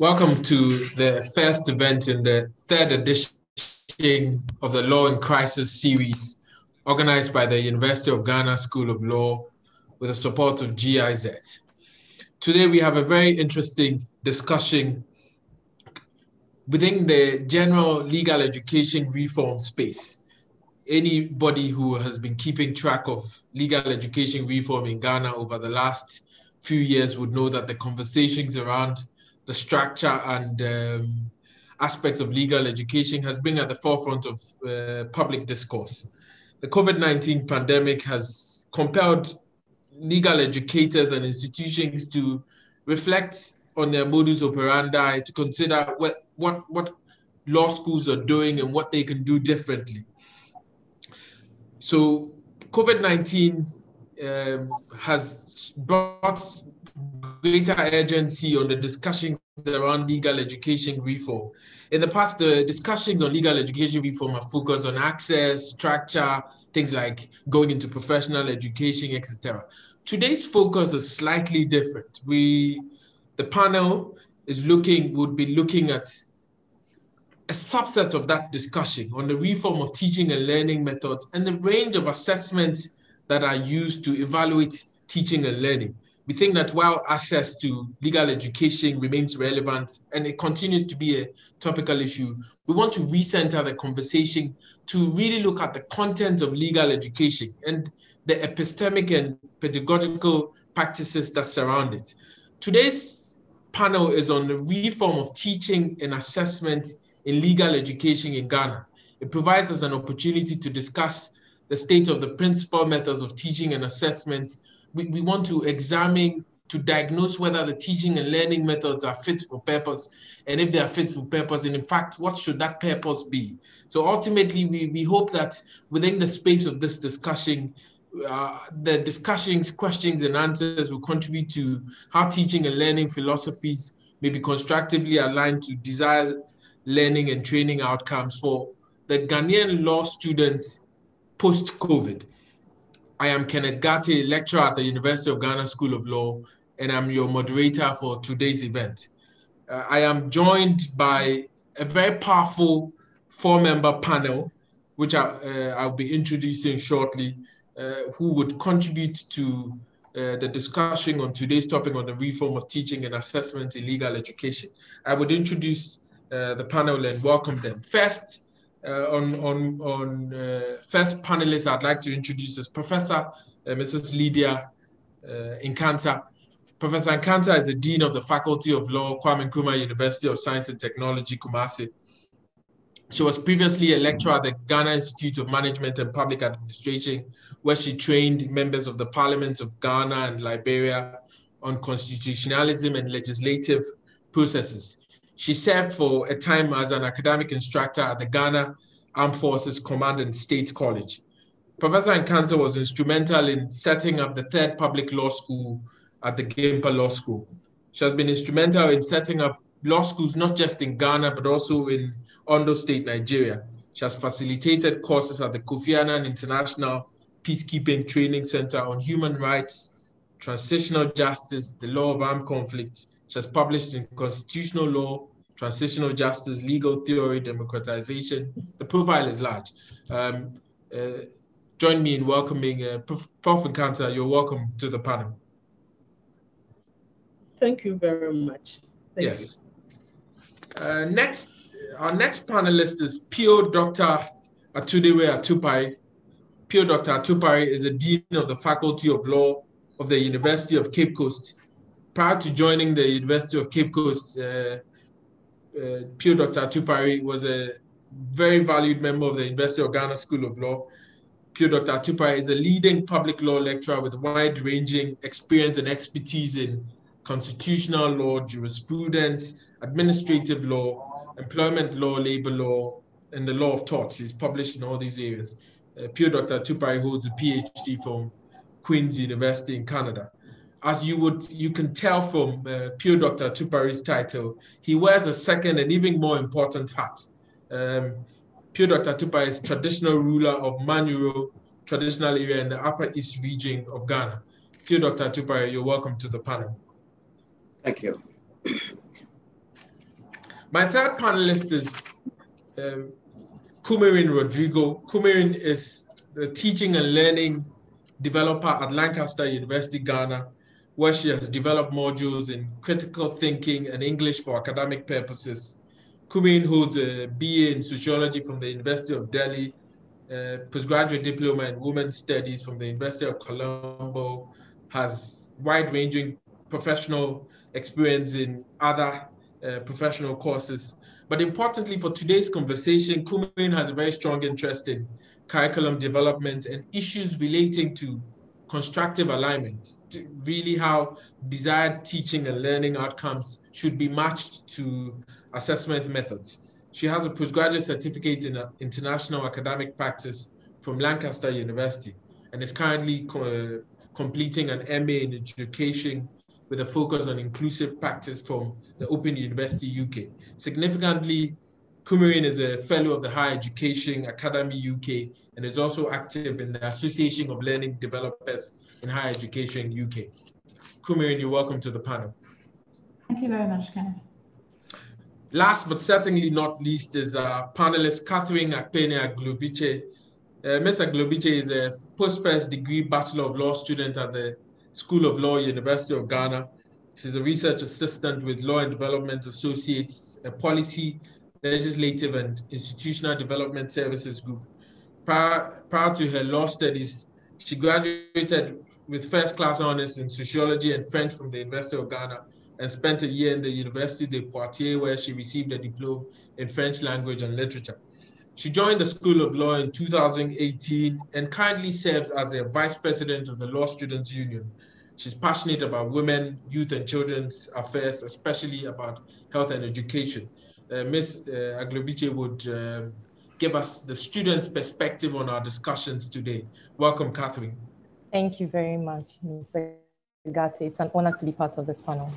Welcome to the first event in the third edition of the Law in Crisis series, organized by the University of Ghana School of Law with the support of GIZ. Today we have a very interesting discussion within the general legal education reform space. Anybody who has been keeping track of legal education reform in Ghana over the last few years would know that the conversations around the structure and um, aspects of legal education has been at the forefront of uh, public discourse. The COVID 19 pandemic has compelled legal educators and institutions to reflect on their modus operandi, to consider what, what, what law schools are doing and what they can do differently. So, COVID 19 um, has brought greater urgency on the discussions around legal education reform. In the past, the discussions on legal education reform have focused on access, structure, things like going into professional education, etc. Today's focus is slightly different. We, the panel is looking, would be looking at a subset of that discussion on the reform of teaching and learning methods and the range of assessments that are used to evaluate teaching and learning we think that while access to legal education remains relevant and it continues to be a topical issue, we want to recenter the conversation to really look at the content of legal education and the epistemic and pedagogical practices that surround it. Today's panel is on the reform of teaching and assessment in legal education in Ghana. It provides us an opportunity to discuss the state of the principal methods of teaching and assessment we, we want to examine to diagnose whether the teaching and learning methods are fit for purpose. And if they are fit for purpose and in fact what should that purpose be? So ultimately we, we hope that within the space of this discussion uh, the discussions questions and answers will contribute to how teaching and learning philosophies may be constructively aligned to desired learning and training outcomes for the ghanaian law students post-covid I am Kenneth Gatti, lecturer at the University of Ghana School of Law, and I'm your moderator for today's event. Uh, I am joined by a very powerful four-member panel, which I, uh, I'll be introducing shortly, uh, who would contribute to uh, the discussion on today's topic on the reform of teaching and assessment in legal education. I would introduce uh, the panel and welcome them. First, uh, on on on uh, first panelist I'd like to introduce is Professor uh, Mrs. Lydia Nkansah. Professor Nkansah is the Dean of the Faculty of Law, Kwame Nkrumah University of Science and Technology, Kumasi. She was previously a lecturer at the Ghana Institute of Management and Public Administration, where she trained members of the Parliament of Ghana and Liberia on constitutionalism and legislative processes. She served for a time as an academic instructor at the Ghana Armed Forces Command and Staff College. Professor Nkansah was instrumental in setting up the third public law school at the Gimpa Law School. She has been instrumental in setting up law schools not just in Ghana, but also in Ondo State, Nigeria. She has facilitated courses at the Kofi Annan International Peacekeeping Training Center on human rights, transitional justice, the law of armed conflict, which has published in constitutional law, transitional justice, legal theory, democratization. The profile is large. Um, uh, join me in welcoming uh, Prof. Nkansah. You're welcome to the panel. Thank you very much. Thank yes. Uh, next, our next panelist is Pio Dr. Atudewe Atupare. Pio Dr. Atupare is the Dean of the Faculty of Law of the University of Cape Coast prior to joining the University of Cape Coast, uh, uh, Pio Dr. Atupare was a very valued member of the University of Ghana School of Law. Pio Dr. Atupare is a leading public law lecturer with wide-ranging experience and expertise in constitutional law, jurisprudence, administrative law, employment law, labor law, and the law of torts. He's published in all these areas. Uh, Pio Dr. Atupare holds a PhD from Queen's University in Canada as you would you can tell from uh, Pio Dr. Atupare's title, he wears a second and even more important hat. Um, Pio Dr. Atupare is traditional ruler of Manyoro traditional area in the Upper East region of Ghana. Pio Dr. Atupare, you're welcome to the panel. Thank you. My third panelist is um, Kumarin Rodrigo. Kumarin is the teaching and learning developer at Lancaster University, Ghana, where she has developed modules in critical thinking and English for academic purposes. Kumarin holds a BA in sociology from the University of Delhi, a postgraduate diploma in women's studies from the University of Colombo, has wide-ranging professional experience in other uh, professional courses. But importantly for today's conversation, Kumarin has a very strong interest in curriculum development and issues relating to constructive alignment, really how desired teaching and learning outcomes should be matched to assessment methods. She has a postgraduate certificate in international academic practice from Lancaster University and is currently co completing an MA in education with a focus on inclusive practice from the Open University UK. Significantly, Kumarin is a fellow of the Higher Education Academy UK and is also active in the Association of Learning Developers in Higher Education UK. Kumarin, you're welcome to the panel. Thank you very much, Kenneth. Last but certainly not least is our panelist Catherine Akpene Aglobiche. Uh, Ms. Aglobiche is a post-first degree Bachelor of Law student at the School of Law, University of Ghana. She's a research assistant with Law and Development Associates, a policy, legislative, and institutional development services group. Prior, prior to her law studies, she graduated with first class honors in sociology and French from the University of Ghana and spent a year in the University de Poitiers, where she received a diploma in French language and literature. She joined the School of Law in 2018 and currently serves as a vice president of the Law Students Union. She's passionate about women, youth, and children's affairs, especially about health and education. Uh, Ms. Uh, Aglobiche would uh, give us the students' perspective on our discussions today. Welcome, Catherine. Thank you very much, Mr. Gatti. It's an honor to be part of this panel.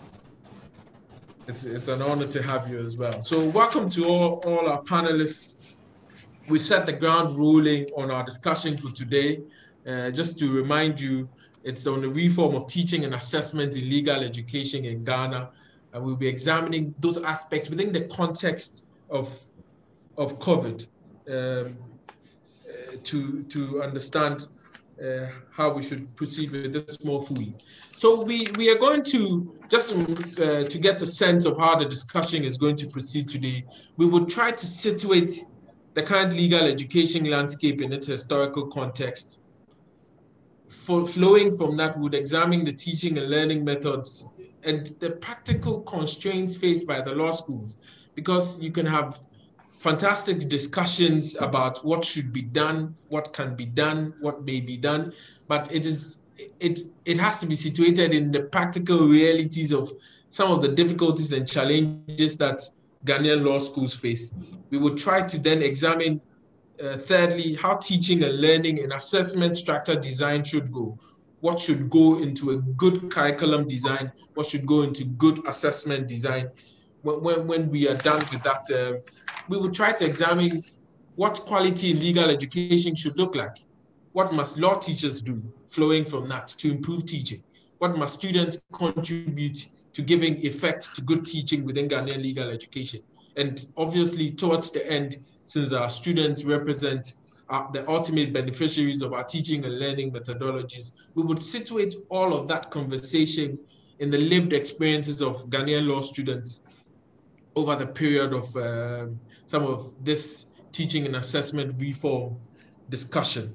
It's, it's an honor to have you as well. So welcome to all, all our panelists. We set the ground ruling on our discussion for today. Uh, just to remind you, it's on the reform of teaching and assessment in legal education in Ghana. And we'll be examining those aspects within the context of, of COVID um, to, to understand uh, how we should proceed with this more fully. So we, we are going to, just uh, to get a sense of how the discussion is going to proceed today, we will try to situate the current legal education landscape in its historical context. For, flowing from that, we would examine the teaching and learning methods and the practical constraints faced by the law schools, because you can have fantastic discussions about what should be done, what can be done, what may be done, but it is it it has to be situated in the practical realities of some of the difficulties and challenges that Ghanaian law schools face. We will try to then examine, uh, thirdly, how teaching and learning and assessment structure design should go. What should go into a good curriculum design? What should go into good assessment design? When, when, when we are done with that, uh, we will try to examine what quality legal education should look like. What must law teachers do flowing from that to improve teaching? What must students contribute to giving effect to good teaching within Ghanaian legal education? And obviously, towards the end, since our students represent uh, the ultimate beneficiaries of our teaching and learning methodologies, we would situate all of that conversation in the lived experiences of Ghanaian law students over the period of uh, some of this teaching and assessment reform discussion.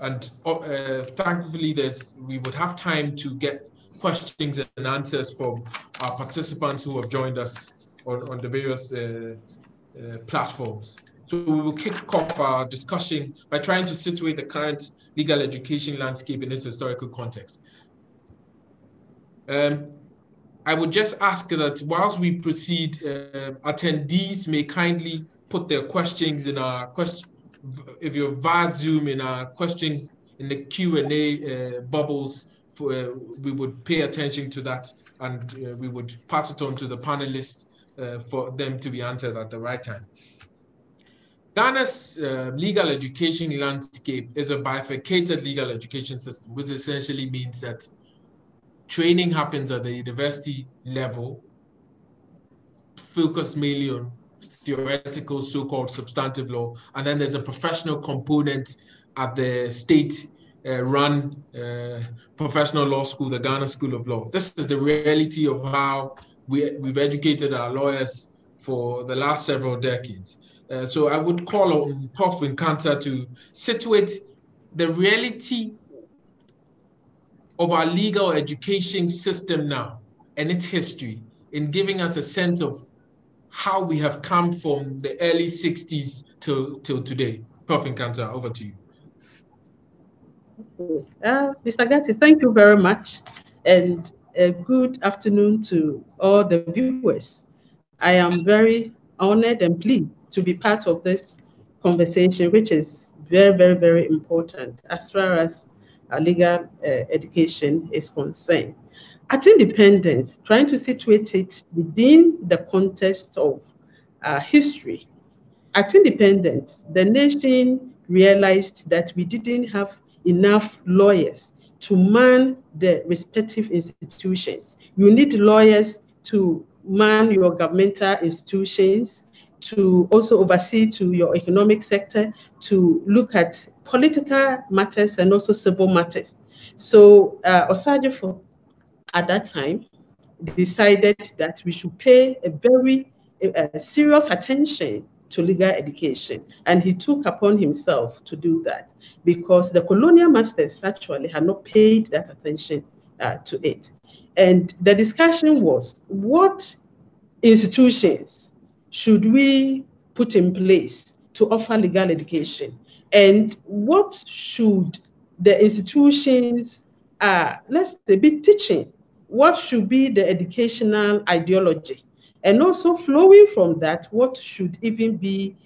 And uh, thankfully, there's, we would have time to get questions and answers from our participants who have joined us on, on the various uh, uh, platforms. So we will kick off our discussion by trying to situate the current legal education landscape in its historical context. Um, I would just ask that whilst we proceed, uh, attendees may kindly put their questions in our question, if you're via Zoom in our questions in the Q&A uh, bubbles, for, uh, we would pay attention to that and uh, we would pass it on to the panelists uh, for them to be answered at the right time. Ghana's uh, legal education landscape is a bifurcated legal education system, which essentially means that training happens at the university level focus mainly on theoretical so-called substantive law, and then there's a professional component at the state uh, run uh, professional law school, the Ghana School of Law. This is the reality of how we, we've educated our lawyers for the last several decades. Uh, so I would call on Prof. Nkansah to situate the reality of our legal education system now and its history in giving us a sense of how we have come from the early 60s till, till today. Prof. Nkansah, over to you. Uh, Mr. Gatti, thank you very much. And a good afternoon to all the viewers. I am very honored and pleased to be part of this conversation, which is very, very, very important as far as legal uh, education is concerned. At independence, trying to situate it within the context of uh, history, at independence, the nation realized that we didn't have enough lawyers to man the respective institutions. You need lawyers to man your governmental institutions, to also oversee to your economic sector, to look at political matters and also civil matters. So uh, Osagyefo, at that time, decided that we should pay a very uh, serious attention to legal education. And he took upon himself to do that because the colonial masters actually had not paid that attention uh, to it. And the discussion was what institutions should we put in place to offer legal education? And what should the institutions, uh, let's say, be teaching? What should be the educational ideology? And also flowing from that, what should even be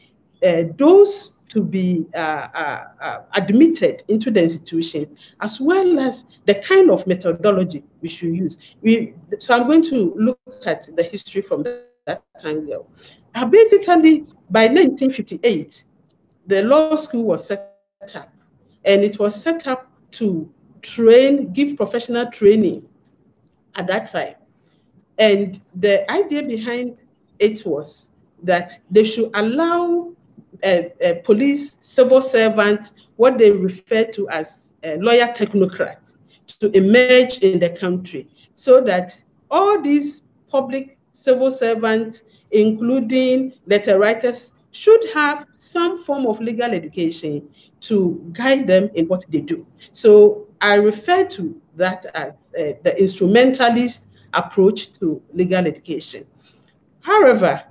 uh, those to be uh, uh, uh, admitted into the institutions, as well as the kind of methodology we should use. We, so I'm going to look at the history from that time. Uh, basically, by 1958, the law school was set up, and it was set up to train, give professional training at that time. And the idea behind it was that they should allow a, a police, civil servants, what they refer to as uh, lawyer technocrats, to emerge in the country so that all these public civil servants, including letter writers, should have some form of legal education to guide them in what they do. So I refer to that as uh, the instrumentalist approach to legal education. However,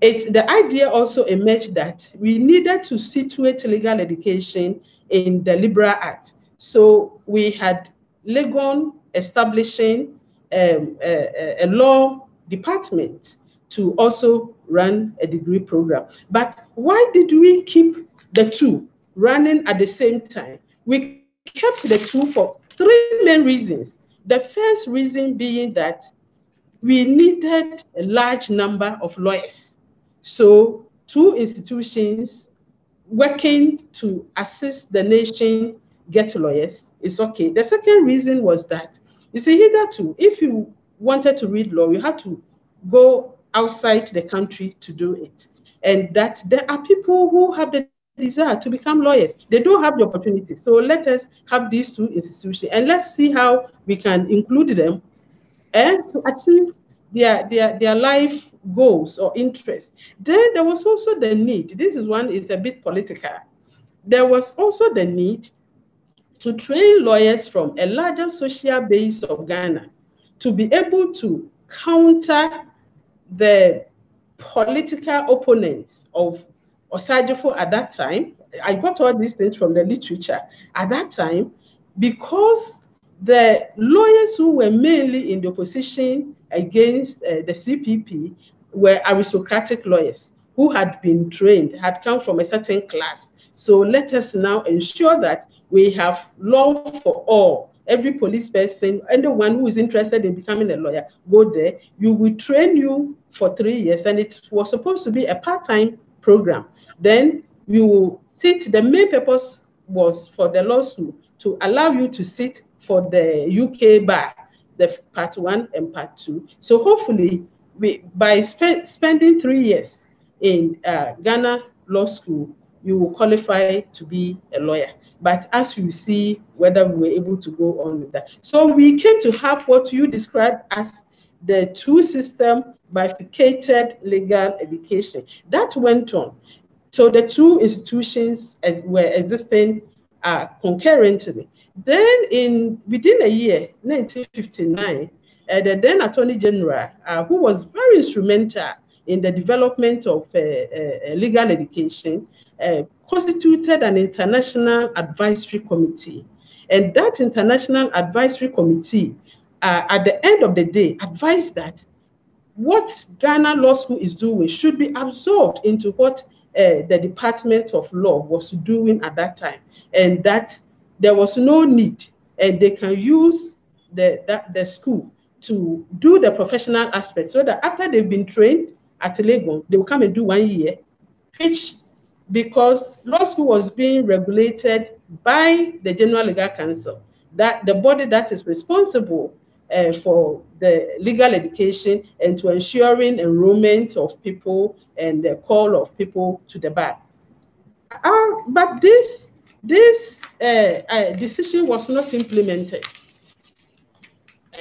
it, the idea also emerged that we needed to situate legal education in the liberal arts. So we had Legon establishing um, a, a, law department to also run a degree program. But why did we keep the two running at the same time? We kept the two for three main reasons. The first reason being that we needed a large number of lawyers. So two institutions working to assist the nation get lawyers is okay. The second reason was that, you see, hitherto, if you wanted to read law, you had to go outside the country to do it. And that there are people who have the desire to become lawyers. They don't have the opportunity. So let us have these two institutions and let's see how we can include them and to achieve their, their, their life goals or interests. Then there was also the need, this is one is a bit political. There was also the need to train lawyers from a larger social base of Ghana to be able to counter the political opponents of Osagyefo at that time. I got all these things from the literature at that time because the lawyers who were mainly in the opposition against uh, the CPP were aristocratic lawyers who had been trained, had come from a certain class. So let us now ensure that we have law for all. Every police person, anyone who is interested in becoming a lawyer, go there. You will train you for three years, and it was supposed to be a part-time program. Then you will sit. The main purpose was for the law school to allow you to sit for the UK bar, the part one and part two. So hopefully we, by spe spending three years in uh, Ghana Law School, you will qualify to be a lawyer. But as you see, whether we were able to go on with that. So we came to have what you described as the two system bifurcated legal education. That went on. So the two institutions as, were existing uh, concurrently. Then in within a year, 1959, uh, the then Attorney General, uh, who was very instrumental in the development of uh, uh, legal education, uh, constituted an international advisory committee. And that international advisory committee, at the end of the day, advised that what Ghana Law School is doing should be absorbed into what uh, the Department of Law was doing at that time, and that there was no need, and they can use the, that, the school to do the professional aspect so that after they've been trained at Legon, they will come and do one year, which because law school was being regulated by the General Legal Council, that the body that is responsible uh, for the legal education and to ensuring enrollment of people and the call of people to the bar. Uh, but this this uh, uh, decision was not implemented.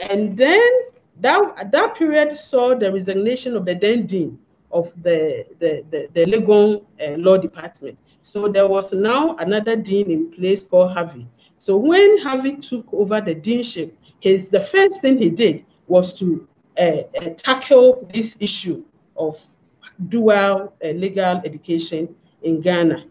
And then that, that period saw the resignation of the then dean of the, the, the, the Legon uh, Law Department. So there was now another dean in place called Harvey. So when Harvey took over the deanship, his the first thing he did was to uh, uh, tackle this issue of dual uh, legal education in Ghana.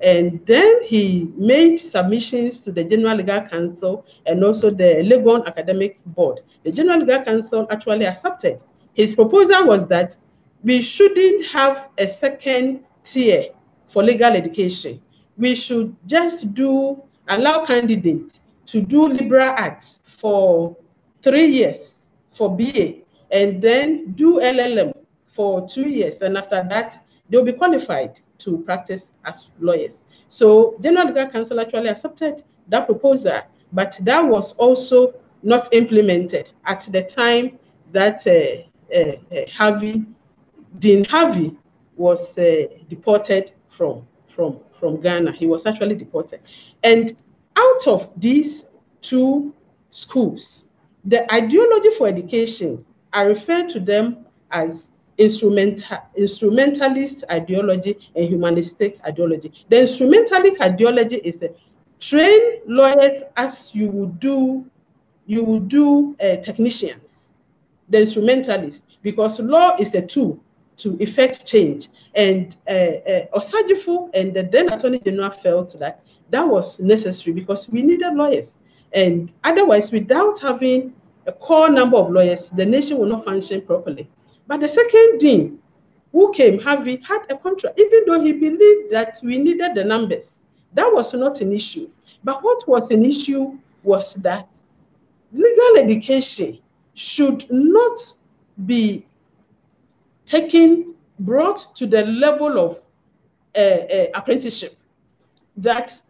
And then he made submissions to the General Legal Council and also the Legon Academic Board. The General Legal Council actually accepted. His proposal was that we shouldn't have a second tier for legal education. We should just do allow candidates to do liberal arts for three years for BA and then do LLM for two years. And after that, they'll be qualified to practice as lawyers. So General Legal Council actually accepted that proposal, but that was also not implemented at the time that uh, uh, uh, Harvey, Dean Harvey was uh, deported from, from, from Ghana. He was actually deported. And out of these two schools. The ideology for education, I refer to them as instrumental, instrumentalist ideology and humanistic ideology. The instrumentalist ideology is a train lawyers as you would do, you would do uh, technicians. The instrumentalist, because law is the tool to effect change. And uh, uh, and the then Attorney General felt that that was necessary because we needed lawyers. And otherwise, without having a core number of lawyers, the nation will not function properly. But the second dean who came, Harvey, had a contract, even though he believed that we needed the numbers. That was not an issue. But what was an issue was that legal education should not be taken, brought to the level of uh, uh, apprenticeship. That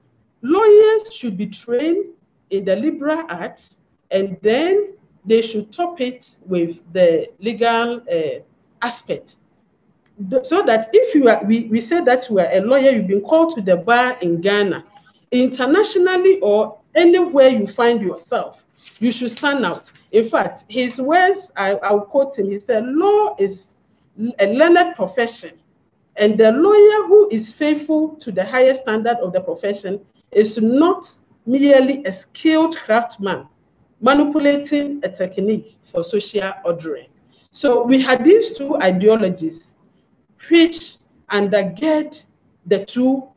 lawyers should be trained in the liberal arts, and then they should top it with the legal uh, aspect. So that if you are, we, we say that you are a lawyer, you've been called to the bar in Ghana, internationally or anywhere you find yourself, you should stand out. In fact, his words, I, I'll quote him, he said, law is a learned profession. And the lawyer who is faithful to the highest standard of the profession is not merely a skilled craftsman manipulating a technique for social ordering. So we had these two ideologies which undergird the two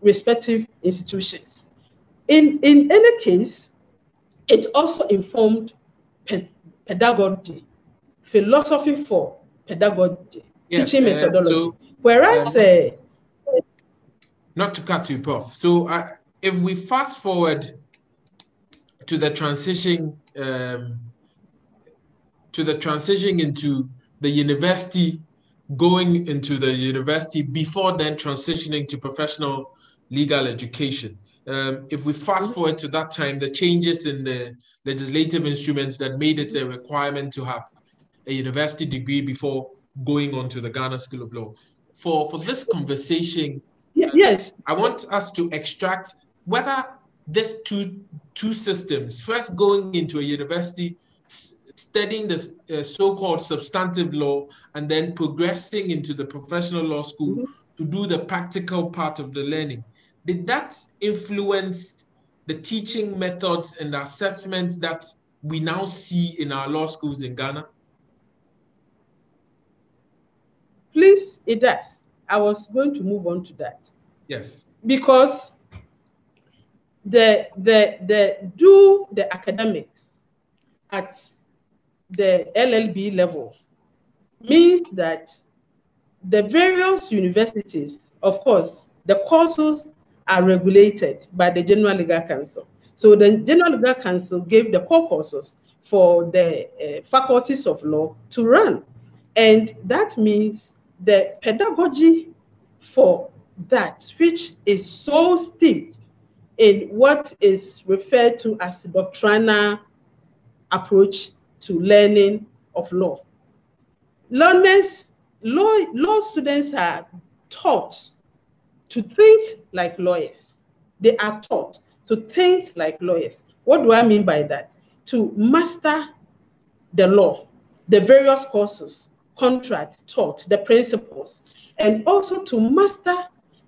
respective institutions. In, in any case, it also informed pe pedagogy, philosophy for pedagogy, yes, teaching uh, methodology. So, Whereas, um, uh, not to cut you off, so uh, if we fast forward to the transition um, to the transition into the university going into the university before then transitioning to professional legal education um, if we fast forward to that time the changes in the legislative instruments that made it a requirement to have a university degree before going on to the Ghana School of Law. For, for this conversation, yes, I want us to extract whether these two, two systems, first going into a university, studying the uh, so-called substantive law, and then progressing into the professional law school mm-hmm. to do the practical part of the learning. Did that influence the teaching methods and assessments that we now see in our law schools in Ghana? Please, it does. I was going to move on to that. Yes. Because the the the do the academics at the LLB level means that the various universities, of course, the courses are regulated by the General Legal Council. So the General Legal Council gave the core courses for the uh, faculties of law to run. And that means the pedagogy for that, which is so steeped in what is referred to as the doctrinal approach to learning of law. Learners, law, law students are taught to think like lawyers. They are taught to think like lawyers. What do I mean by that? To master the law, the various courses, contract, tort, the principles, and also to master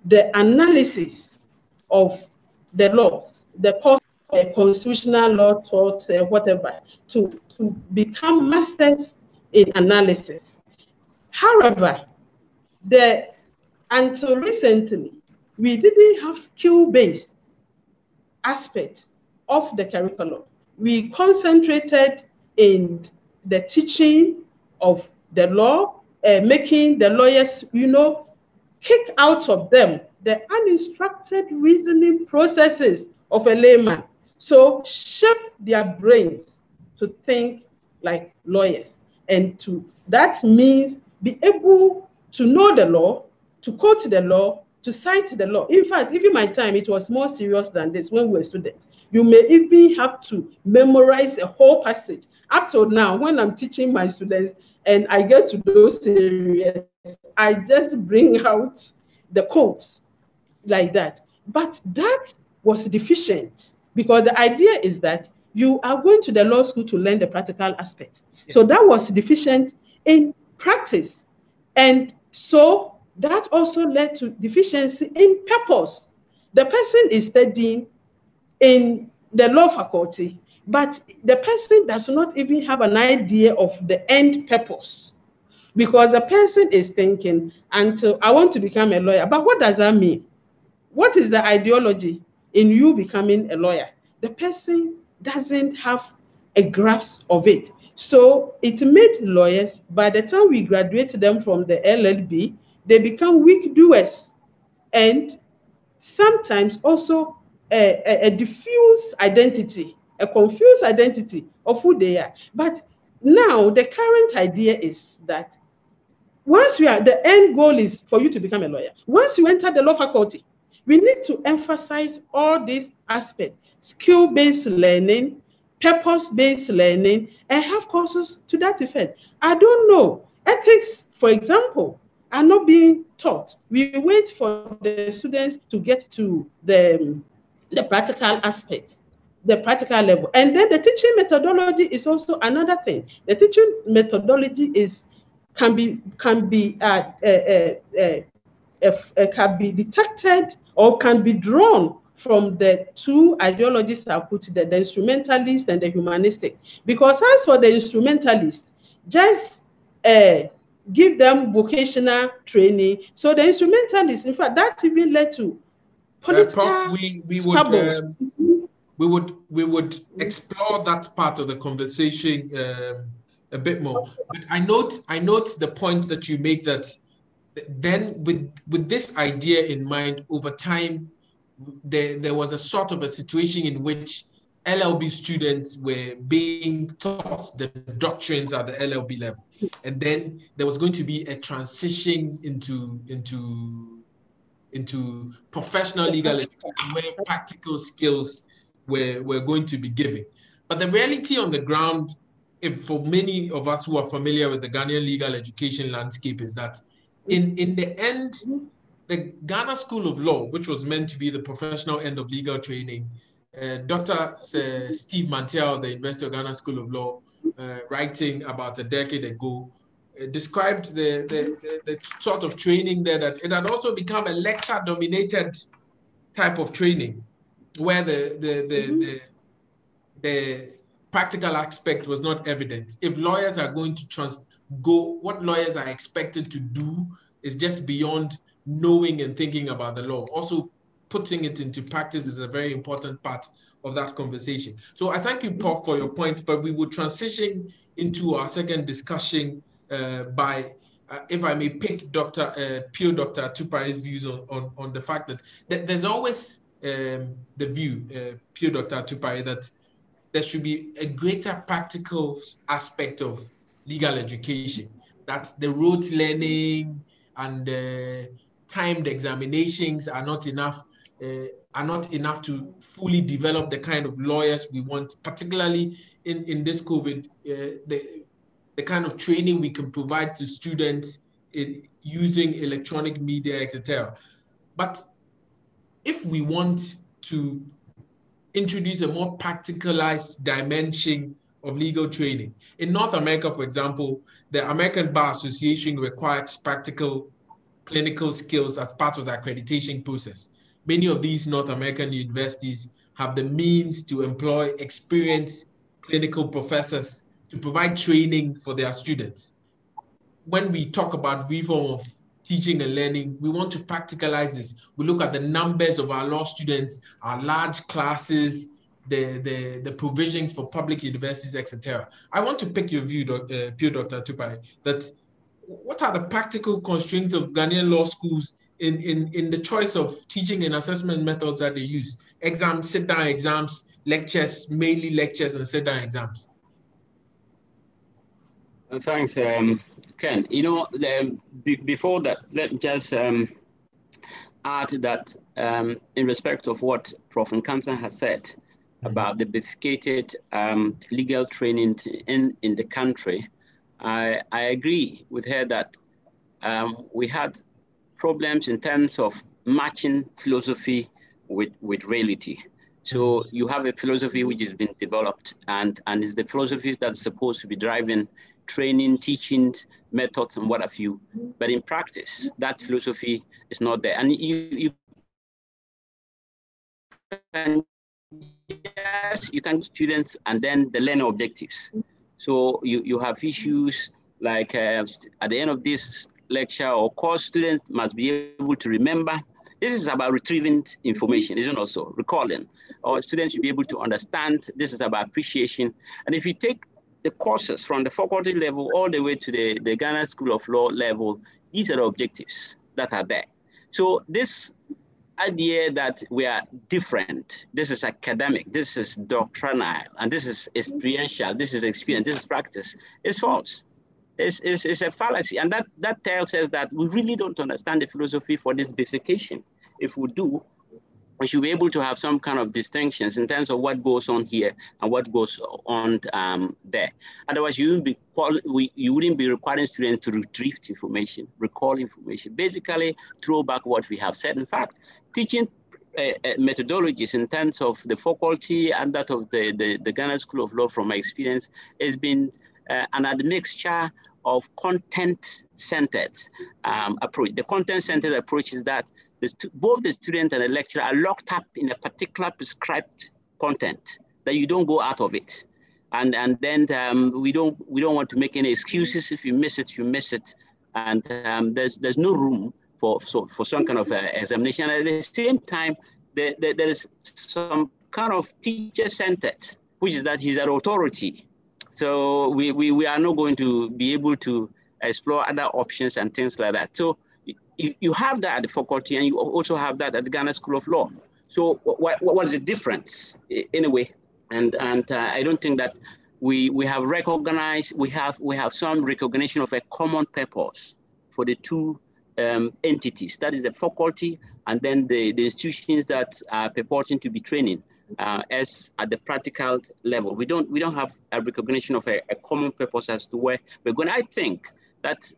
the analysis of the laws, the constitutional law tort, uh, whatever, to, to become masters in analysis. However, the, until recently, we didn't have skill-based aspect of the curriculum. We concentrated in the teaching of the law, uh, making the lawyers, you know, kick out of them the uninstructed reasoning processes of a layman. So shape their brains to think like lawyers. And to that means be able to know the law, to quote the law, to cite the law. In fact, even my time, it was more serious than this when we were students. You may even have to memorize a whole passage. Up till now, when I'm teaching my students and I get to those areas, I just bring out the quotes like that. But that was deficient because the idea is that you are going to the law school to learn the practical aspect. Yes. So that was deficient in practice. And so that also led to deficiency in purpose. The person is studying in the law faculty, but the person does not even have an idea of the end purpose because the person is thinking until I want to become a lawyer. But what does that mean? What is the ideology in you becoming a lawyer? The person doesn't have a grasp of it. So it made lawyers, by the time we graduate them from the LLB, they become weak doers and sometimes also a, a, a diffuse identity, a confused identity of who they are. But now the current idea is that once you are, the end goal is for you to become a lawyer. Once you enter the law faculty, we need to emphasize all these aspects, skill-based learning, purpose-based learning, and have courses to that effect. I don't know. Ethics, for example, are not being taught. We wait for the students to get to the, the practical aspect, the practical level. And then the teaching methodology is also another thing. The teaching methodology is can be can be uh, uh, uh, uh can be detected or can be drawn from the two ideologies I put there, the instrumentalist and the humanistic. Because as for the instrumentalist, just uh, give them vocational training. So the instrumentalists, in fact, that even led to political uh, Prof, we, we would um, we would we would explore that part of the conversation um, a bit more. But I note I note the point that you make that then with with this idea in mind, over time, there there was a sort of a situation in which LLB students were being taught the doctrines at the LLB level, and then there was going to be a transition into into into professional legal education where practical skills were, were going to be given. But the reality on the ground if for many of us who are familiar with the Ghanaian legal education landscape, is that in, in the end, the Ghana School of Law, which was meant to be the professional end of legal training, uh, Dr. Steve Mantiao of the University of Ghana School of Law, uh, writing about a decade ago, uh, described the, the, the, the, sort of training there that it had also become a lecture dominated type of training where the, the, the, mm-hmm. the, the practical aspect was not evident. If lawyers are going to trans go, what lawyers are expected to do is just beyond knowing and thinking about the law. Also, putting it into practice is a very important part of that conversation. So I thank you, Prof, for your point, but we will transition into our second discussion uh, by, uh, if I may pick Dr. Uh, Pio Dr. Atupare's views on, on, on the fact that th there's always um, the view, uh, Pure Dr. Tupari, that there should be a greater practical aspect of legal education, that the rote learning and uh, timed examinations are not enough uh, are not enough to fully develop the kind of lawyers we want, particularly in, in this COVID, uh, the, the kind of training we can provide to students in using electronic media, etc. But if we want to introduce a more practicalized dimension of legal training, in North America, for example, the American Bar Association requires practical clinical skills as part of the accreditation process. Many of these North American universities have the means to employ experienced clinical professors to provide training for their students. When we talk about reform of teaching and learning, we want to practicalize this. We look at the numbers of our law students, our large classes, the, the, the provisions for public universities, etc. I want to pick your view, uh, Pio Dr. Atupare, that what are the practical constraints of Ghanaian law schools in, in, in the choice of teaching and assessment methods that they use? Exams, sit down exams, lectures, mainly lectures and sit down exams. Uh, thanks, um, Ken. You know, the, before that, let me just um, add that um, in respect of what Prof. Nkansah has said mm -hmm. about the bifurcated um, legal training in, in the country, I, I agree with her that um, we had problems in terms of matching philosophy with, with reality. So you have a philosophy which has been developed and, and is the philosophy that's supposed to be driving training, teaching methods and what have you. But in practice, that philosophy is not there. And you, you can, yes, you can students and then the learner objectives. So you, you have issues like uh, at the end of this lecture or course, students must be able to remember. This is about retrieving information, isn't also recalling. Or students should be able to understand. This is about appreciation. And if you take the courses from the faculty level all the way to the, the Ghana School of Law level, these are the objectives that are there. So this idea that we are different, this is academic, this is doctrinal, and this is experiential, this is experience, this is practice, is false. It's, it's, it's a fallacy. And that, that tells us that we really don't understand the philosophy for this bifurcation. If we do, we should be able to have some kind of distinctions in terms of what goes on here and what goes on um, there. Otherwise, you wouldn't be we, you wouldn't be requiring students to retrieve information, recall information, basically throw back what we have said. In fact, teaching uh, uh, methodologies in terms of the faculty and that of the, the, the Ghana School of Law from my experience has been uh, an admixture of content-centered um, approach. The content-centered approach is that the, both the student and the lecturer are locked up in a particular prescribed content that you don't go out of it. And, and then um, we, don't, we don't want to make any excuses. If you miss it, you miss it. And um, there's, there's no room for, so, for some kind of uh, examination. And at the same time, there, there, there is some kind of teacher-centered, which is that he's an authority. So we, we, we are not going to be able to explore other options and things like that. So you, you have that at the faculty and you also have that at the Ghana School of Law. So what, what is the difference anyway? And, and uh, I don't think that we, we have recognized, we have, we have some recognition of a common purpose for the two um, entities, that is the faculty and then the, the institutions that are purporting to be training. Uh, as at the practical level. We don't we don't have a recognition of a, a common purpose as to where we're going. I think that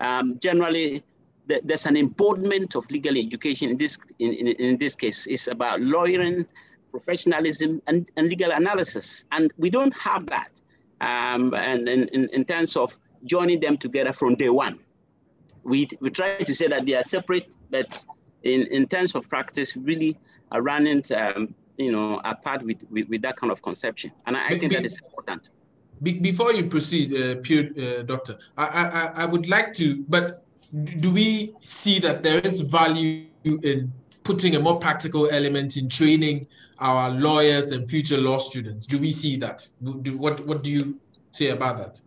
um, generally th there's an embodiment of legal education in this in, in, in this case. It's about lawyering, professionalism, and, and legal analysis, and we don't have that. Um, and in, in terms of joining them together from day one, we we try to say that they are separate, but in, in terms of practice, really are running, um, you know, apart with, with, with, that kind of conception. And I, I think that is important. Be, before you proceed, uh, Pio, uh, Doctor, I, I, I would like to, but do we see that there is value in putting a more practical element in training our lawyers and future law students? Do we see that? Do, what, what do you say about that?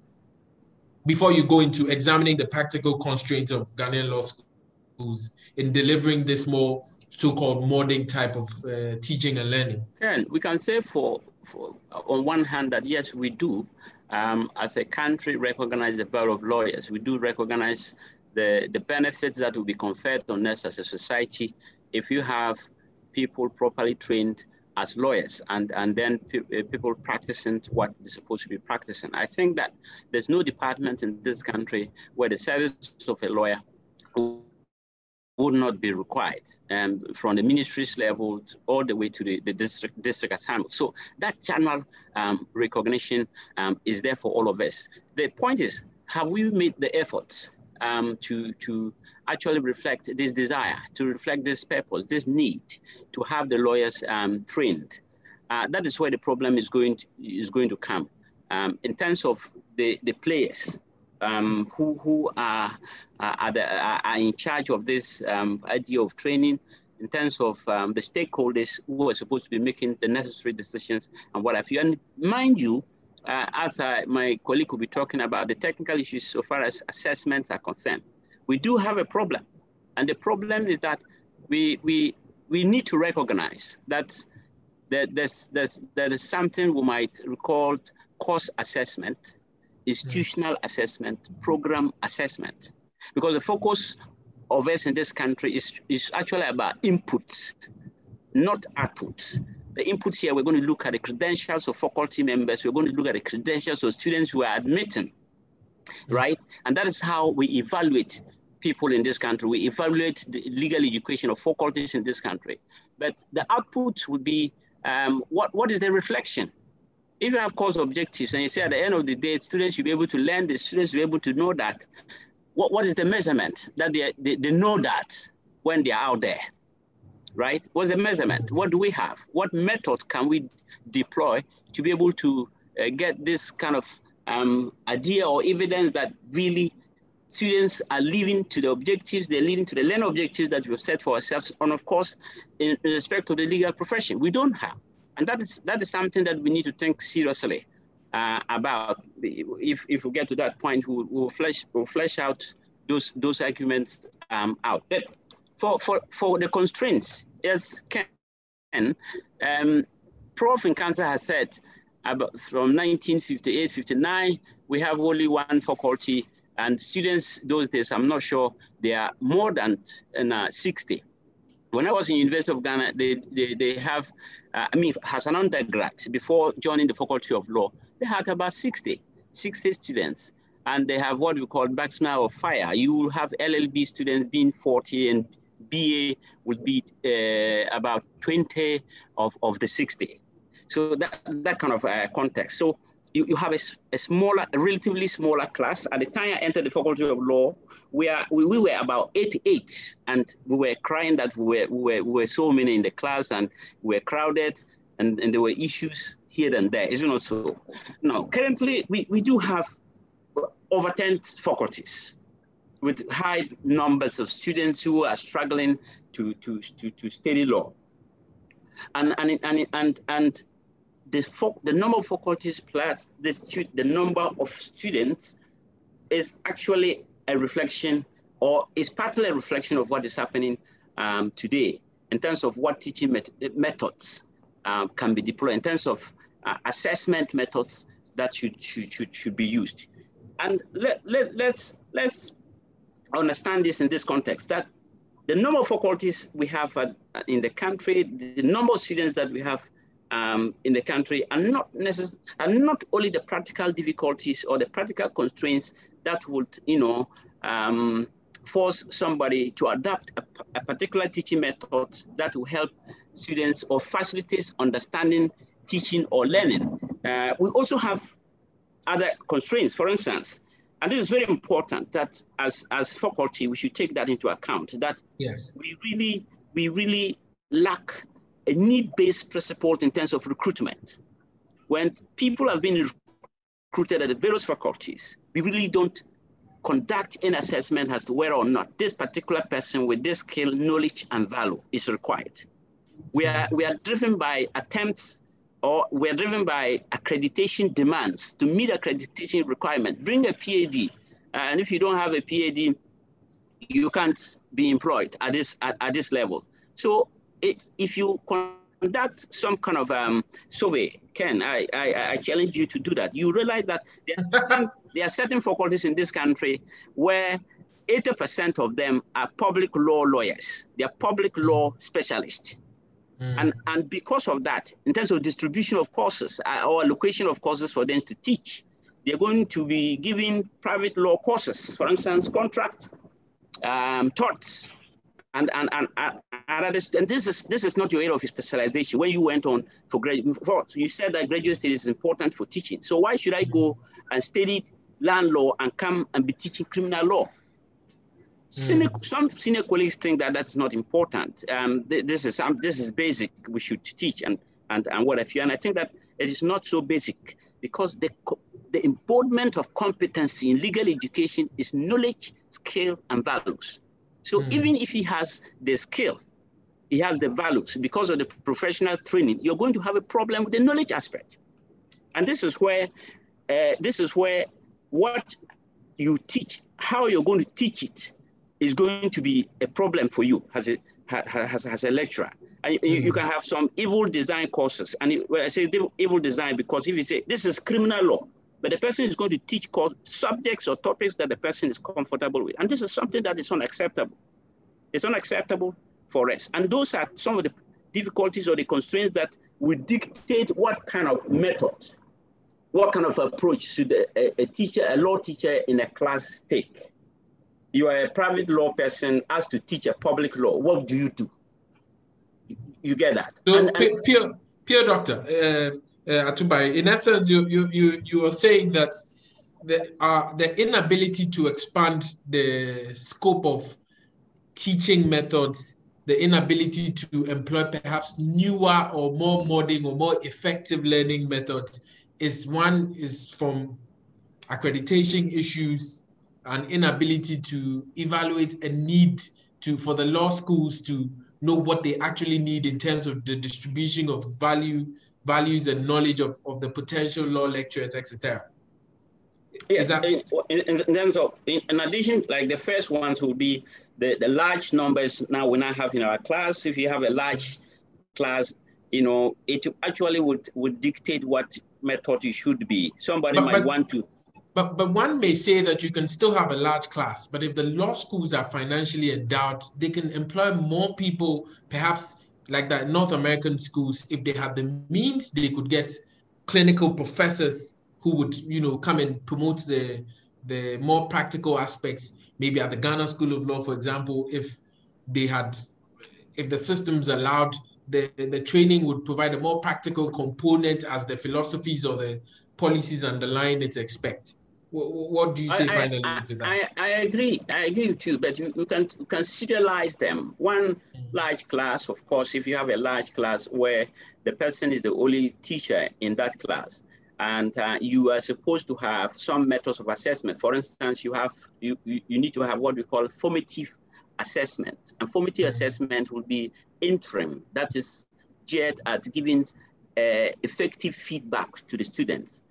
Before you go into examining the practical constraints of Ghanaian law schools in delivering this more so-called modern type of uh, teaching and learning? We can say for, for on one hand that yes, we do. Um, as a country, recognize the power of lawyers. We do recognize the, the benefits that will be conferred on us as a society if you have people properly trained as lawyers and, and then pe uh, people practicing what they're supposed to be practicing. I think that there's no department in this country where the service of a lawyer would not be required um, from the ministry's level all the way to the, the district, district assembly. So that channel um, recognition um, is there for all of us. The point is, have we made the efforts um, to, to actually reflect this desire, to reflect this purpose, this need to have the lawyers um, trained? Uh, that is where the problem is going to, is going to come. Um, in terms of the, the players, um, who, who are, are, the, are, in charge of this um, idea of training in terms of um, the stakeholders who are supposed to be making the necessary decisions and what have you. And mind you, uh, as I, my colleague will be talking about the technical issues so far as assessments are concerned, we do have a problem. And the problem is that we, we, we need to recognize that there, there's, there's, there is something we might recall course assessment institutional assessment, program assessment. Because the focus of us in this country is, is actually about inputs, not outputs. The inputs here, we're going to look at the credentials of faculty members. We're going to look at the credentials of students who are admitting, right? And that is how we evaluate people in this country. We evaluate the legal education of faculties in this country. But the output would be um, what, what is the reflection? If you have course objectives and you say at the end of the day, students should be able to learn, the students should be able to know that, what, what is the measurement that they, they, they know that when they're out there, right? What's the measurement? What do we have? What method can we deploy to be able to uh, get this kind of um, idea or evidence that really students are living to the objectives, they're living to the learning objectives that we've set for ourselves, and of course, in, in respect of the legal profession. We don't have. And that is, that is something that we need to think seriously uh, about. If, if we get to that point, we'll, flesh, we'll flesh out those, those arguments um, out. But for, for, for the constraints, as Ken, um, Prof. Nkansah has said, about from 1958, 59, we have only one faculty and students those days, I'm not sure, they are more than uh, 60. When I was in University of Ghana, they, they, they have uh, I mean, as an undergrad, before joining the Faculty of Law, they had about 60, 60 students. And they have what we call baptismal of fire. You will have LLB students being 40 and BA would be uh, about 20 of, of the 60. So that, that kind of uh, context. So you, you have a, a smaller, a relatively smaller class. At the time I entered the Faculty of Law, we, are, we, we were about 88, and we were crying that we were, we were, we were so many in the class and we were crowded, and, and there were issues here and there, isn't it so? Now, currently, we, we do have over 10 faculties with high numbers of students who are struggling to, to, to, to study law. And, and, and, and, and the, the number of faculties plus the, the number of students is actually a reflection or is partly a reflection of what is happening um, today in terms of what teaching met methods um, can be deployed, in terms of uh, assessment methods that should, should, should, should be used. And let, let, let's, let's understand this in this context, that the number of faculties we have uh, in the country, the number of students that we have um, in the country and not necess- and not only the practical difficulties or the practical constraints that would, you know, um, force somebody to adapt a, a, particular teaching method that will help students or facilitate understanding, teaching, or learning. Uh, we also have other constraints. For instance, and this is very important that as, as faculty, we should take that into account, that yes. we really, we really lack a need-based principle in terms of recruitment. When people have been recruited at the various faculties, we really don't conduct an assessment as to whether or not this particular person with this skill, knowledge, and value is required. We are, we are driven by attempts or we're driven by accreditation demands to meet accreditation requirement. Bring a PAD, and if you don't have a PAD, you can't be employed at this at, at this level. So if you conduct some kind of um, survey, Ken, I, I, I, challenge you to do that. You realize that there are, certain, there are certain faculties in this country where 80% of them are public law lawyers. They are public law specialists. Mm. And, and because of that, in terms of distribution of courses uh, or allocation of courses for them to teach, they're going to be giving private law courses, for instance, contract, um, torts, and and and, and, and, this is this is not your area of specialization. When you went on for graduate, you said that graduate study is important for teaching. So why should I go and study land law and come and be teaching criminal law? Hmm. some senior colleagues think that that's not important. Um, this is um, this is basic. We should teach and and and what have you. And I think that it is not so basic because the the embodiment of competency in legal education is knowledge, skill, and values. So mm. even if he has the skill, he has the values because of the professional training, you're going to have a problem with the knowledge aspect. And this is where uh, this is where what you teach, how you're going to teach it, is going to be a problem for you as a as, as a lecturer. And mm. you, you, can have some evil design courses. And it, well, I say evil design because if you say this is criminal law, but the person is going to teach course, subjects or topics that the person is comfortable with. And this is something that is unacceptable. It's unacceptable for us. And those are some of the difficulties or the constraints that will dictate what kind of method, what kind of approach should a, a teacher, a law teacher in a class take. You are a private law person asked to teach a public law. What do you do? You get that? So, and, and, Pio, Pio doctor, uh, uh, Atupare, in essence, you, you, you, you are saying that the, uh, the inability to expand the scope of teaching methods, the inability to employ perhaps newer or more modern or more effective learning methods is one is from accreditation issues and inability to evaluate a need to for the law schools to know what they actually need in terms of the distribution of value values and knowledge of, of the potential law lecturers, etc. Yes, in, in, terms of, in, in, addition, like the first ones will be the, the large numbers now we now have in our class. If you have a large class, you know, it actually would, would dictate what method you should be. Somebody but, might but, want to. But, but one may say that you can still have a large class, but if the law schools are financially endowed, they can employ more people, perhaps like that North American schools, if they have the means, they could get clinical professors who would, you know, come and promote the the more practical aspects. Maybe at the Ghana School of Law, for example, if they had, if the systems allowed, the the training would provide a more practical component as the philosophies or the policies underlying it expect. What, what do you say I, finally I, to that? I, I agree. I agree with you, but you, you can you can serialize them. One mm-hmm. large class, of course, if you have a large class where the person is the only teacher in that class, and uh, you are supposed to have some methods of assessment. For instance, you have you, you need to have what we call formative assessment. And formative mm-hmm. assessment will be interim, that is geared at giving uh, effective feedbacks to the students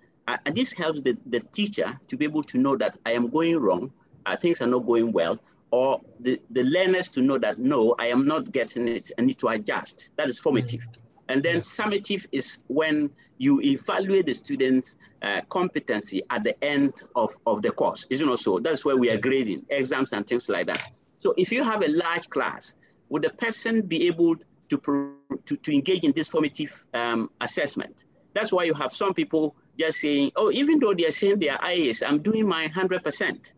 and this helps the, the teacher to be able to know that I am going wrong, uh, things are not going well, or the, the learners to know that no, I am not getting it, I need to adjust. That is formative. Mm-hmm. And then summative is when you evaluate the student's uh, competency at the end of, of the course. Isn't it so? That's where we are grading exams and things like that. So if you have a large class, would the person be able to, to, to engage in this formative um, assessment. That's why you have some people just saying, oh, even though they're saying they are IAs, I'm doing my 100%.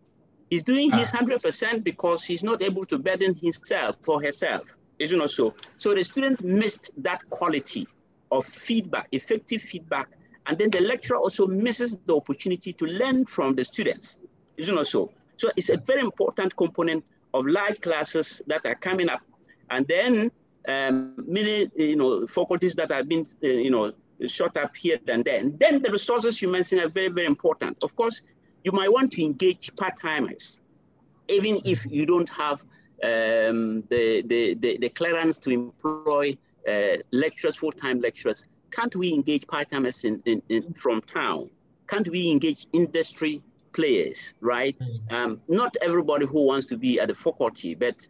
He's doing his 100% ah. because he's not able to burden himself for herself. Isn't it so? So the student missed that quality of feedback, effective feedback. And then the lecturer also misses the opportunity to learn from the students. Isn't it so? So it's a very important component of large classes that are coming up. And then um, many, you know, faculties that have been, uh, you know, shot up here and there. And then the resources you mentioned are very, very important. Of course, you might want to engage part-timers, even if you don't have um, the, the, the, the, clearance to employ uh, lecturers, full-time lecturers. Can't we engage part-timers in, in, in, from town? Can't we engage industry players, right? Mm. Um, not everybody who wants to be at the faculty, but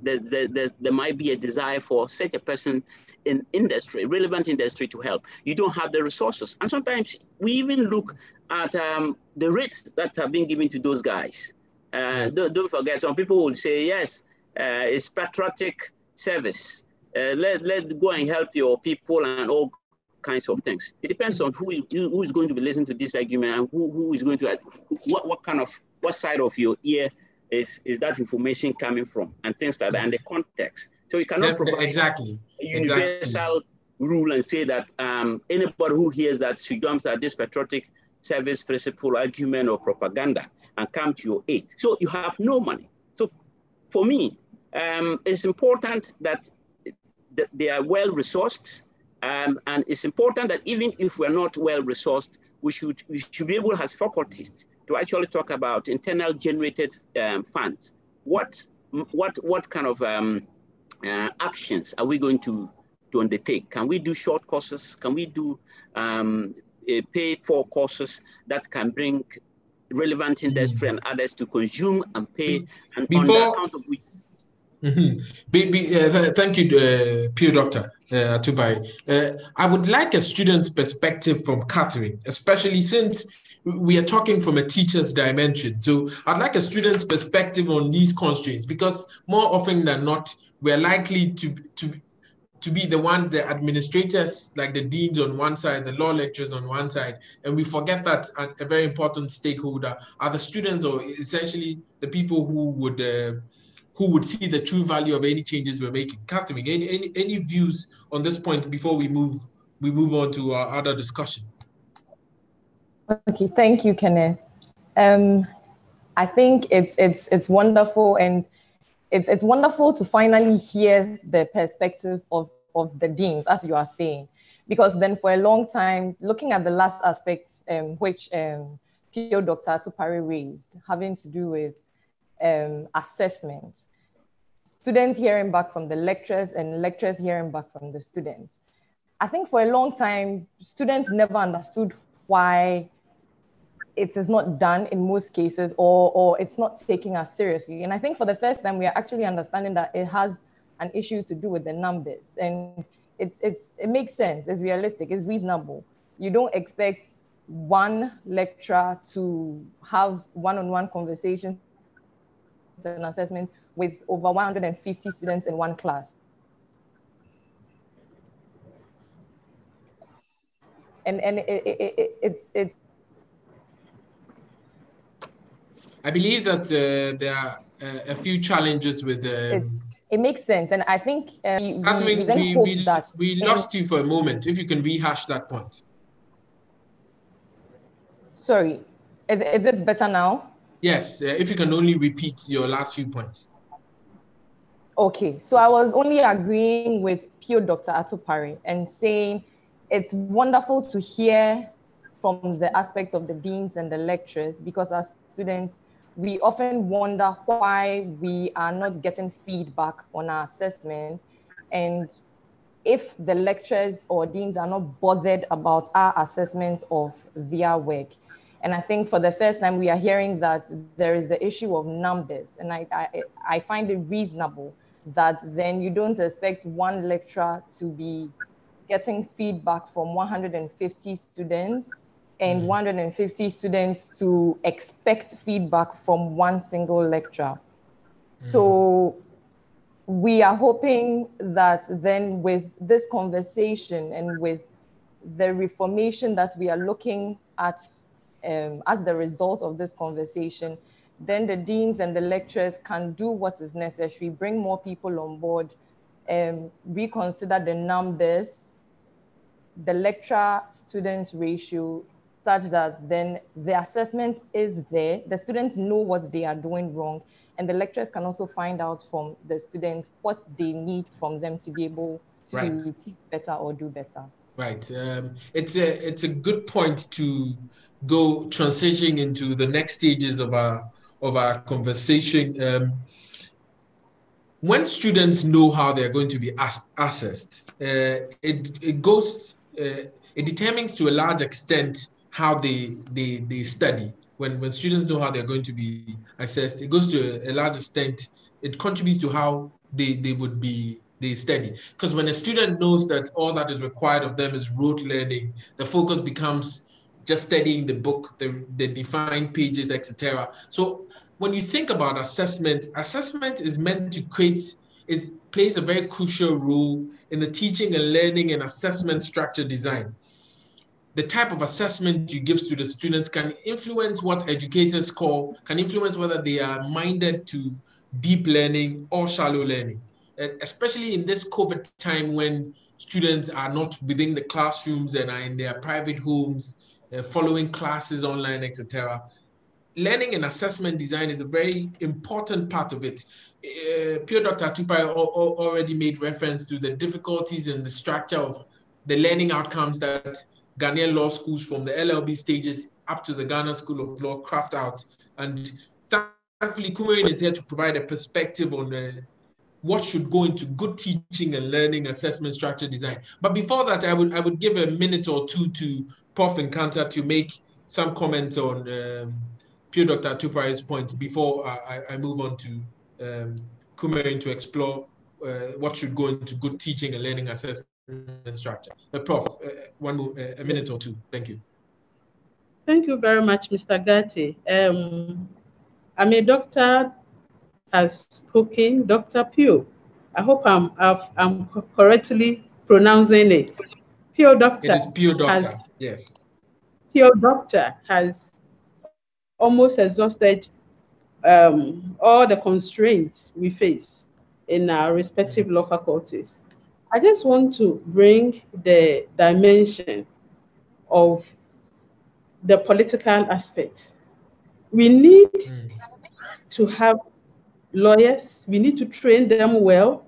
there, there, there, there, might be a desire for such a person in industry, relevant industry to help. You don't have the resources. And sometimes we even look at um, the rates that have been given to those guys. Uh, don't, don't, forget, some people will say, yes, uh, it's patriotic service. Uh, let, let go and help your people and all kinds of things. It depends on who is, who is going to be listening to this argument and who, who is going to, what, what kind of, what side of your ear is, is that information coming from and things like that and the context. So you cannot provide exactly. a universal exactly. rule and say that um, anybody who hears that she jumps at this patriotic service principle argument or propaganda and come to your aid. So you have no money. So for me, um, it's important that, that they are well resourced um, and it's important that even if we're not well resourced, we should, we should be able as faculties to actually talk about internal generated um, funds. What, what, what kind of um, uh, actions are we going to, to undertake? Can we do short courses? Can we do um, paid for courses that can bring relevant industry and others to consume and pay and Before, on account of which Mm-hmm. Be, be, uh, thank you, uh, Pio Doctor uh, Atupare. Uh, I would like a student's perspective from Catherine, especially since we are talking from a teacher's dimension. So I'd like a student's perspective on these constraints because more often than not, we're likely to, to, to be the one, the administrators, like the deans on one side, the law lecturers on one side, and we forget that a, very important stakeholder are the students or essentially the people who would uh, who would see the true value of any changes we're making. Catherine, any, any, any views on this point before we move we move on to our other discussion? Okay, thank you, Kenneth. Um, I think it's it's it's wonderful and it's it's wonderful to finally hear the perspective of of the deans, as you are saying, because then for a long time, looking at the last aspects um, which um, Pio Dr. Atupare raised, having to do with um, assessment. Students hearing back from the lecturers and lecturers hearing back from the students. I think for a long time, students never understood why it is not done in most cases or, or it's not taking us seriously. And I think for the first time, we are actually understanding that it has an issue to do with the numbers. And it's, it's, it makes sense, it's realistic, it's reasonable. You don't expect one lecturer to have one-on-one conversations and assessments with over 150 students in one class. And, and it, it, it, it's, it. I believe that uh, there are uh, a few challenges with the. Um, it makes sense, and I think um, we, we, we, we, that we lost you for a moment. If you can rehash that point. Sorry, is, is it better now? Yes, uh, if you can only repeat your last few points. Okay, so I was only agreeing with Pio Dr. Atupare and saying it's wonderful to hear from the aspects of the deans and the lecturers because as students, we often wonder why we are not getting feedback on our assessment and if the lecturers or deans are not bothered about our assessment of their work. And I think for the first time, we are hearing that there is the issue of numbers. And I, I, I find it reasonable that then you don't expect one lecturer to be getting feedback from 150 students and mm. 150 students to expect feedback from one single lecturer. Mm. So we are hoping that then with this conversation and with the reformation that we are looking at um, as the result of this conversation, then the deans and the lecturers can do what is necessary, bring more people on board, um, reconsider the numbers, the lecturer students ratio, such that then the assessment is there, the students know what they are doing wrong, and the lecturers can also find out from the students what they need from them to be able to right. teach better or do better. Right. Um, it's a it's a good point to go transitioning into the next stages of our of our conversation. Um, when students know how they're going to be ass- assessed, uh, it it goes uh, it determines to a large extent how they they they study. When when students know how they're going to be assessed, it goes to a, a large extent. It contributes to how they they would be they study. Because when a student knows that all that is required of them is rote learning, the focus becomes just studying the book, the, the defined pages, etc. So when you think about assessment, assessment is meant to create, is plays a very crucial role in the teaching and learning and assessment structure design. The type of assessment you give to the students can influence what educators call, can influence whether they are minded to deep learning or shallow learning. And especially in this COVID time when students are not within the classrooms and are in their private homes uh, following classes online, etc. Learning and assessment design is a very important part of it. Uh, Pio Dr. Atupare already made reference to the difficulties in the structure of the learning outcomes that Ghanaian law schools from the LLB stages up to the Ghana School of Law craft out. And thankfully, Kumarin is here to provide a perspective on uh, what should go into good teaching and learning assessment structure design. But before that, I would I would give a minute or two to Prof. Nkansah to make some comments on um, Pio Dr. Atupare's point before I, I, move on to um, Kumarin to explore uh, what should go into good teaching and learning assessment structure. Uh, Prof, uh, one more, uh, a minute or two. Thank you. Thank you very much, Mr. Gatti. Um, I'm a doctor has spoken, Dr. Pugh. I hope I'm, i am correctly pronouncing it. Pio Doctor. It is Pio Doctor, has, yes. Pio Doctor has almost exhausted um, all the constraints we face in our respective law faculties. I just want to bring the dimension of the political aspect. We need mm. to have lawyers, we need to train them well.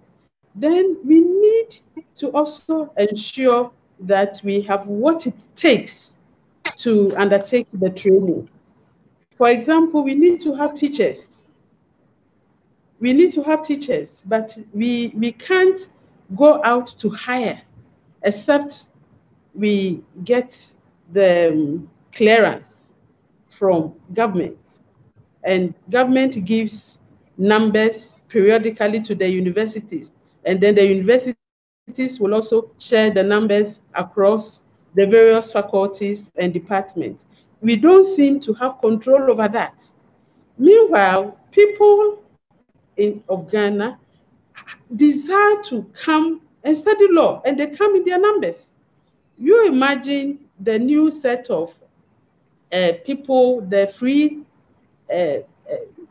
Then we need to also ensure that we have what it takes to undertake the training. For example, we need to have teachers. We need to have teachers, but we, we can't go out to hire except we get the um, clearance from government. And government gives numbers periodically to the universities. And then the universities will also share the numbers across the various faculties and departments. We don't seem to have control over that. Meanwhile, people in of Ghana desire to come and study law, and they come in their numbers. You imagine the new set of uh, people, the free uh,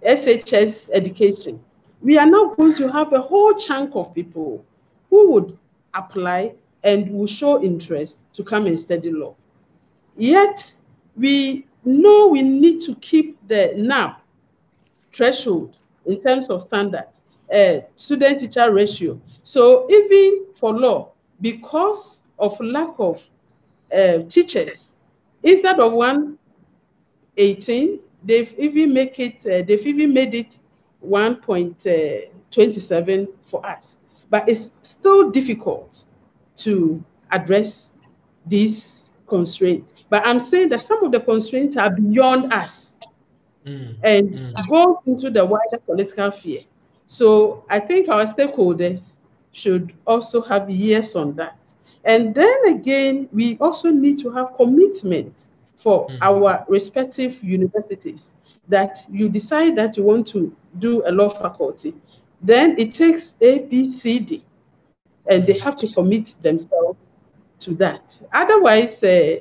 SHS education, we are now going to have a whole chunk of people who would apply and will show interest to come and study law. Yet, we know we need to keep the NAB threshold in terms of standards, uh, student teacher ratio. So, even for law, because of lack of uh, teachers, instead of 118, they've even make it uh, they've even made it 1.27 for us but it's still difficult to address these constraints but i'm saying that some of the constraints are beyond us mm, and mm. goes into the wider political sphere so i think our stakeholders should also have years on that and then again we also need to have commitment for mm. our respective universities that you decide that you want to do a law faculty, then it takes A, B, C, D, and they have to commit themselves to that. Otherwise, uh,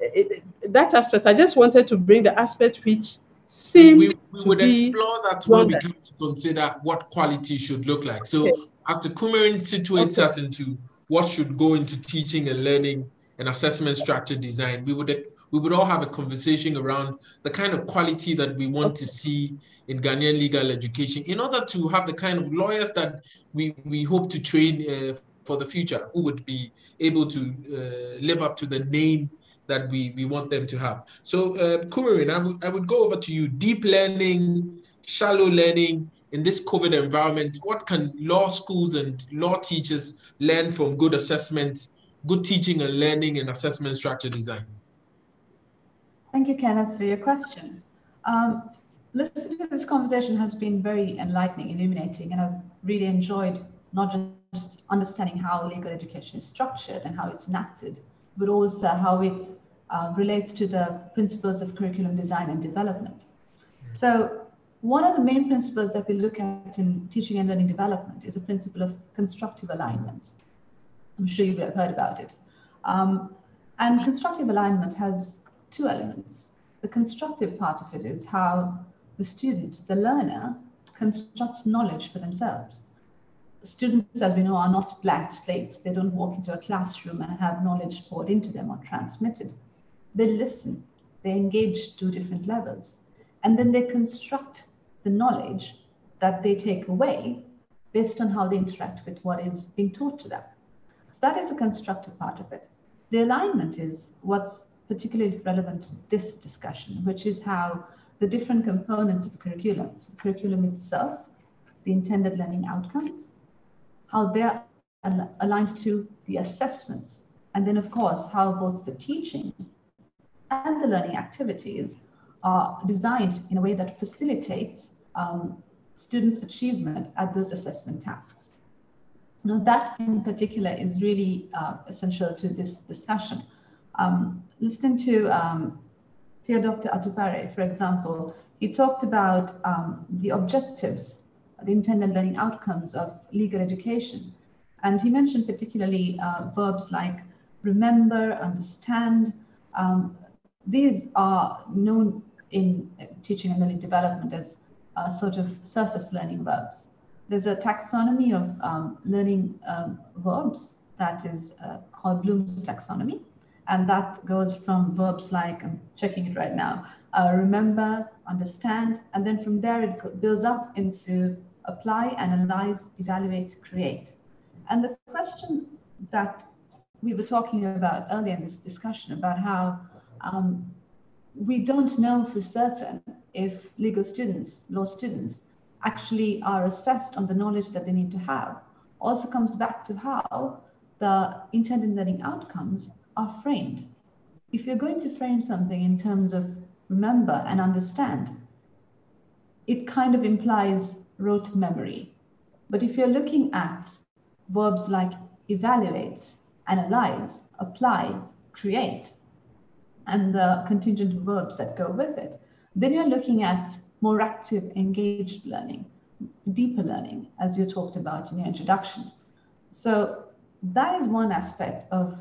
it, that aspect, I just wanted to bring the aspect which seemed we, we would explore that when we come to consider what quality should look like. So okay. after Kumarin situates okay. us into what should go into teaching and learning and assessment structure design, we would we would all have a conversation around the kind of quality that we want to see in Ghanaian legal education in order to have the kind of lawyers that we, we hope to train uh, for the future who would be able to uh, live up to the name that we, we want them to have. So, uh, Kumarin, I, w- I would go over to you. Deep learning, shallow learning in this COVID environment, what can law schools and law teachers learn from good assessment, good teaching and learning and assessment structure design? Thank you, Kenneth, for your question. Um, listening to this conversation has been very enlightening, illuminating, and I've really enjoyed not just understanding how legal education is structured and how it's enacted, but also how it uh, relates to the principles of curriculum design and development. So one of the main principles that we look at in teaching and learning development is a principle of constructive alignment. I'm sure you've heard about it. Um, and constructive alignment has two elements. The constructive part of it is how the student, the learner, constructs knowledge for themselves. Students, as we know, are not blank slates. They don't walk into a classroom and have knowledge poured into them or transmitted. They listen, they engage to different levels, and then they construct the knowledge that they take away based on how they interact with what is being taught to them. So that is a constructive part of it. The alignment is what's particularly relevant to this discussion, which is how the different components of curriculum, so the curriculum itself, the intended learning outcomes, how they're aligned to the assessments, and then of course, how both the teaching and the learning activities are designed in a way that facilitates um, students' achievement at those assessment tasks. Now that in particular is really uh, essential to this discussion um, listening to um, Dr. Atupare, for example, he talked about um, the objectives, the intended learning outcomes of legal education. And he mentioned particularly uh, verbs like remember, understand. Um, these are known in teaching and learning development as uh, sort of surface learning verbs. There's a taxonomy of um, learning um, verbs that is uh, called Bloom's taxonomy. And that goes from verbs like, I'm checking it right now, uh, remember, understand, and then from there it builds up into apply, analyze, evaluate, create. And the question that we were talking about earlier in this discussion about how um, we don't know for certain if legal students, law students, actually are assessed on the knowledge that they need to have also comes back to how the intended learning outcomes are framed. If you're going to frame something in terms of remember and understand, it kind of implies rote memory. But if you're looking at verbs like evaluate, analyze, apply, create, and the contingent verbs that go with it, then you're looking at more active, engaged learning, deeper learning, as you talked about in your introduction. So that is one aspect of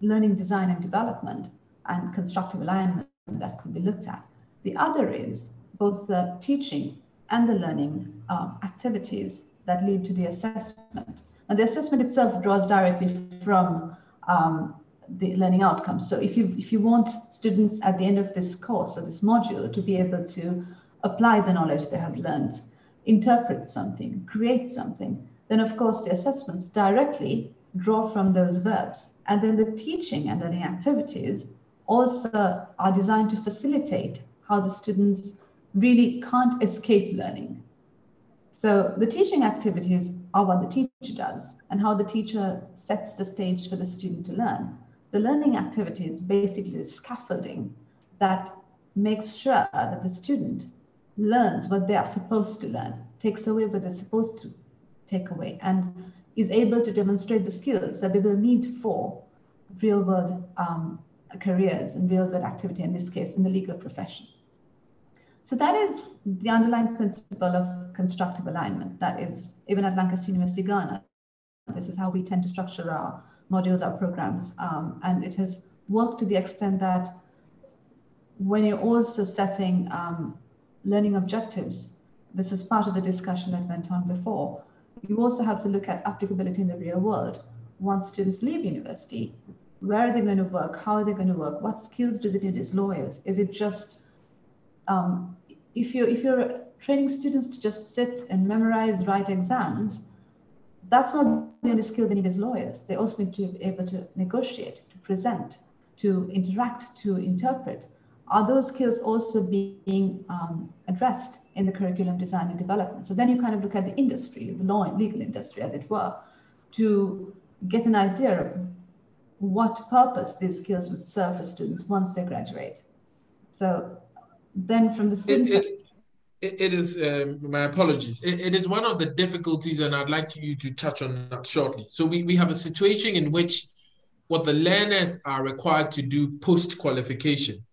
learning design and development and constructive alignment that could be looked at. The other is both the teaching and the learning uh, activities that lead to the assessment. And the assessment itself draws directly from um, the learning outcomes. So if you if you want students at the end of this course or this module to be able to apply the knowledge they have learned, interpret something, create something, then of course the assessments directly draw from those verbs. And then the teaching and learning activities also are designed to facilitate how the students really can't escape learning. So the teaching activities are what the teacher does and how the teacher sets the stage for the student to learn. The learning activities basically the scaffolding that makes sure that the student learns what they are supposed to learn, takes away what they're supposed to take away, and is able to demonstrate the skills that they will need for real world um, careers and real world activity, in this case, in the legal profession. So that is the underlying principle of constructive alignment. That is, even at Lancaster University, Ghana, this is how we tend to structure our modules, our programs. Um, and it has worked to the extent that when you're also setting um, learning objectives, this is part of the discussion that went on before. You also have to look at applicability in the real world. Once students leave university, where are they going to work? How are they going to work? What skills do they need as lawyers? Is it just um, if you if you're training students to just sit and memorize, write exams, that's not the only skill they need as lawyers. They also need to be able to negotiate, to present, to interact, to interpret. Are those skills also being um, addressed in the curriculum design and development? So then you kind of look at the industry, the law and legal industry, as it were, to get an idea of what purpose these skills would serve for students once they graduate. So then from the student it, it, it is um, my apologies. It, it is one of the difficulties and i'd like you to touch on that shortly. So we, we have a situation in which what the learners are required to do post qualification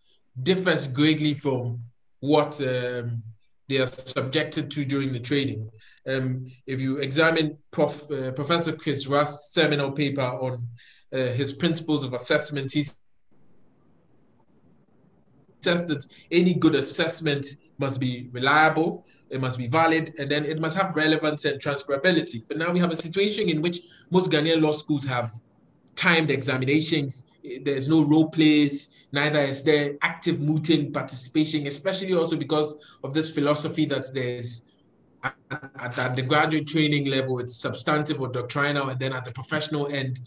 differs greatly from what um, they are subjected to during the training. Um, if you examine Prof, uh, Professor Chris Rust's seminal paper on uh, his principles of assessment, he's that any good assessment must be reliable, it must be valid, and then it must have relevance and transferability. But now we have a situation in which most Ghanaian law schools have timed examinations. There's no role plays, neither is there active mooting participation, especially also because of this philosophy that there's at, at, at the graduate training level, it's substantive or doctrinal, and then at the professional end,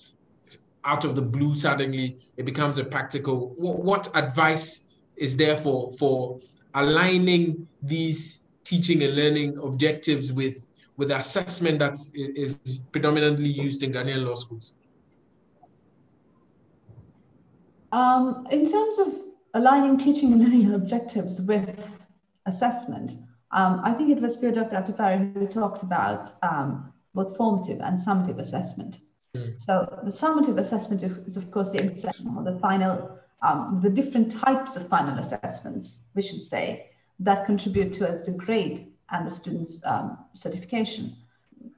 out of the blue, suddenly it becomes a practical. What, what advice is there for for aligning these teaching and learning objectives with with assessment that is predominantly used in Ghanaian law schools? Um, in terms of aligning teaching and learning objectives with assessment, um, I think it was Pio Dr. Atupare who talks about um, both formative and summative assessment. Mm. So the summative assessment is, of course, the exam or the final um, the different types of final assessments, we should say, that contribute towards the grade and the student's um, certification.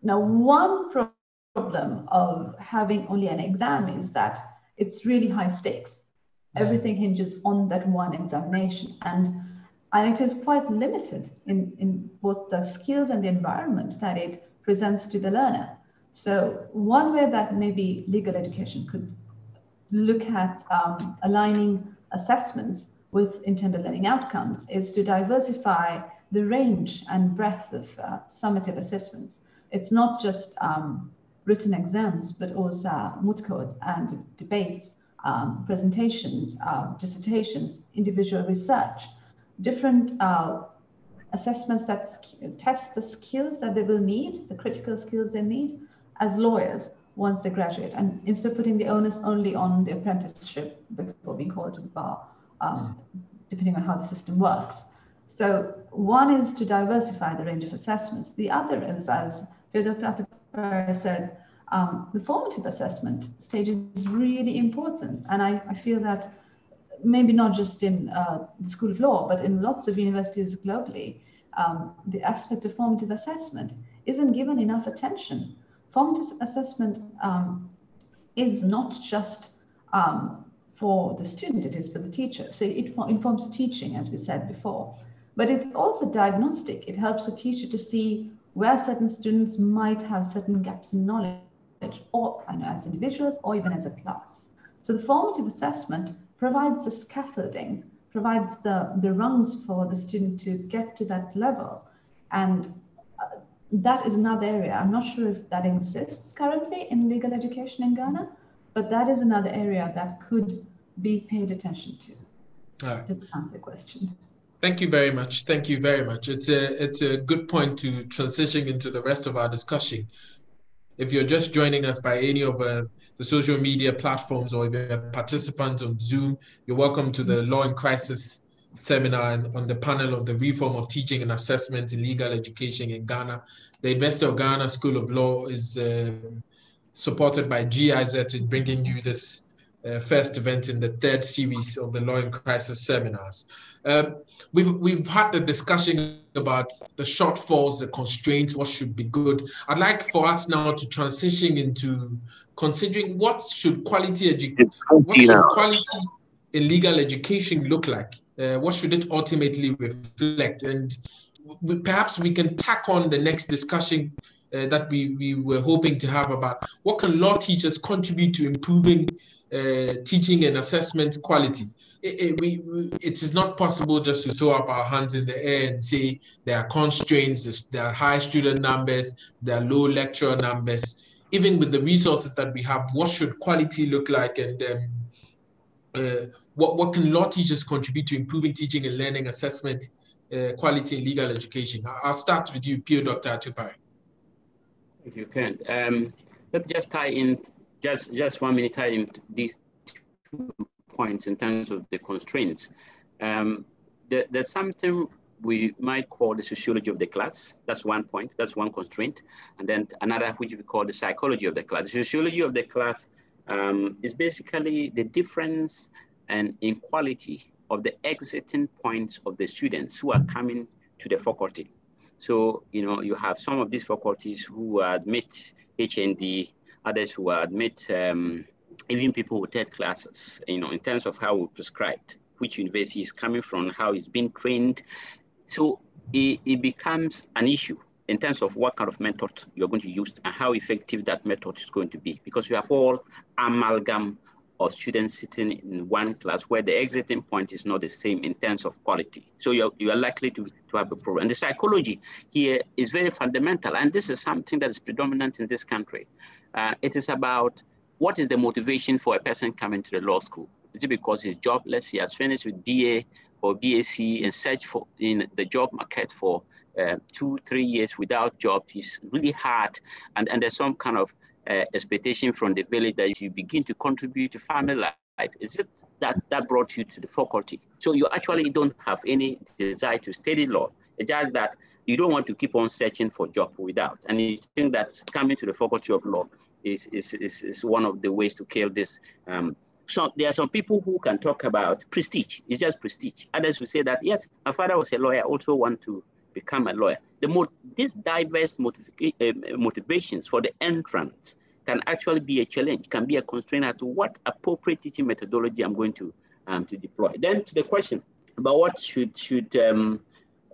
Now, one problem of having only an exam is that it's really high stakes. Everything hinges on that one examination. And, and it is quite limited in, in both the skills and the environment that it presents to the learner. So one way that maybe legal education could look at um, aligning assessments with intended learning outcomes is to diversify the range and breadth of uh, summative assessments. It's not just um, written exams, but also moot courts and debates, um, presentations, uh, dissertations, individual research, different uh, assessments that test the skills that they will need, the critical skills they need as lawyers, once they graduate. And instead of putting the onus only on the apprenticeship before being called to the bar, um, depending on how the system works. So one is to diversify the range of assessments. The other is, as Dr. Atupare said, um, the formative assessment stage is really important. And I, I feel that maybe not just in uh, the School of Law, but in lots of universities globally, um, the aspect of formative assessment isn't given enough attention formative assessment um, is not just um, for the student, it is for the teacher. So it informs teaching, as we said before. But it's also diagnostic. It helps the teacher to see where certain students might have certain gaps in knowledge, or know, as individuals, or even as a class. So the formative assessment provides the scaffolding, provides the, the rungs for the student to get to that level. And that is another area. I'm not sure if that exists currently in legal education in Ghana, but that is another area that could be paid attention to. All right. To answer the question. Thank you very much. Thank you very much. It's a it's a good point to transition into the rest of our discussion. If you're just joining us by any of uh, the social media platforms or if you're a participant on Zoom, you're welcome to the Law in Crisis seminar on the panel of the reform of teaching and assessment in legal education in Ghana. The University of Ghana School of Law is uh, supported by GIZ in bringing you this uh, first event in the third series of the Law in Crisis seminars. Um, we've we've had the discussion about the shortfalls, the constraints, what should be good. I'd like for us now to transition into considering what should quality education, what should quality in legal education look like? Uh, what should it ultimately reflect? And we, perhaps we can tack on the next discussion uh, that we, we were hoping to have about what can law teachers contribute to improving uh, teaching and assessment quality. It, it, we, it is not possible just to throw up our hands in the air and say there are constraints, there are high student numbers, there are low lecturer numbers. Even with the resources that we have, what should quality look like and um, uh, what, what can law teachers contribute to improving teaching and learning assessment uh, quality in legal education? I'll start with you, Pio Dr. Atupare. If you can. Um, let me just tie in, just, just one minute tie in these two points in terms of the constraints. Um, there, there's something we might call the sociology of the class. That's one point, that's one constraint. And then another which we call the psychology of the class. The sociology of the class um, is basically the difference and inequality of the exiting points of the students who are coming to the faculty. So, you know, you have some of these faculties who admit HND, others who admit um, even people who take classes, you know, in terms of how we prescribed, which university is coming from, how it's been trained. So it, it becomes an issue in terms of what kind of method you're going to use and how effective that method is going to be, because you have all amalgam of students sitting in one class where the exiting point is not the same in terms of quality. So you're, you are likely to, to have a problem. And the psychology here is very fundamental. And this is something that is predominant in this country. Uh, it is about what is the motivation for a person coming to the law school? Is it because he's jobless? He has finished with BA or BAC and search for in the job market for uh, two, three years without job. It's really hard. And, and there's some kind of uh, expectation from the village that you begin to contribute to family life? Is it that that brought you to the faculty? So you actually don't have any desire to study law. It's just that you don't want to keep on searching for job without. And you think that coming to the faculty of law is, is, is, is one of the ways to kill this. Um, so there are some people who can talk about prestige. It's just prestige. Others will say that, yes, my father was a lawyer, I also want to become a lawyer. The mo- these diverse uh, motivations for the entrance can actually be a challenge, can be a constraint as to what appropriate teaching methodology I'm going to um, to deploy. Then to the question about what should should um,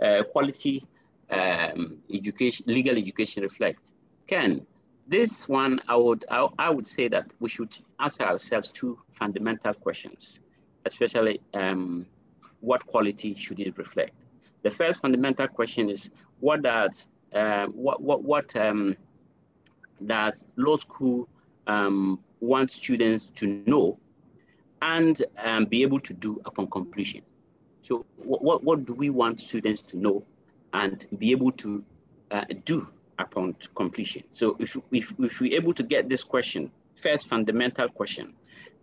uh, quality um, education, legal education reflect. Can this one, I would I, I, would say that we should ask ourselves two fundamental questions, especially um, what quality should it reflect. The first fundamental question is what does uh, what what what um, does law school um, want students to know and um, be able to do upon completion? So what, what, what do we want students to know and be able to uh, do upon completion? So if, if, if we're able to get this question, first fundamental question,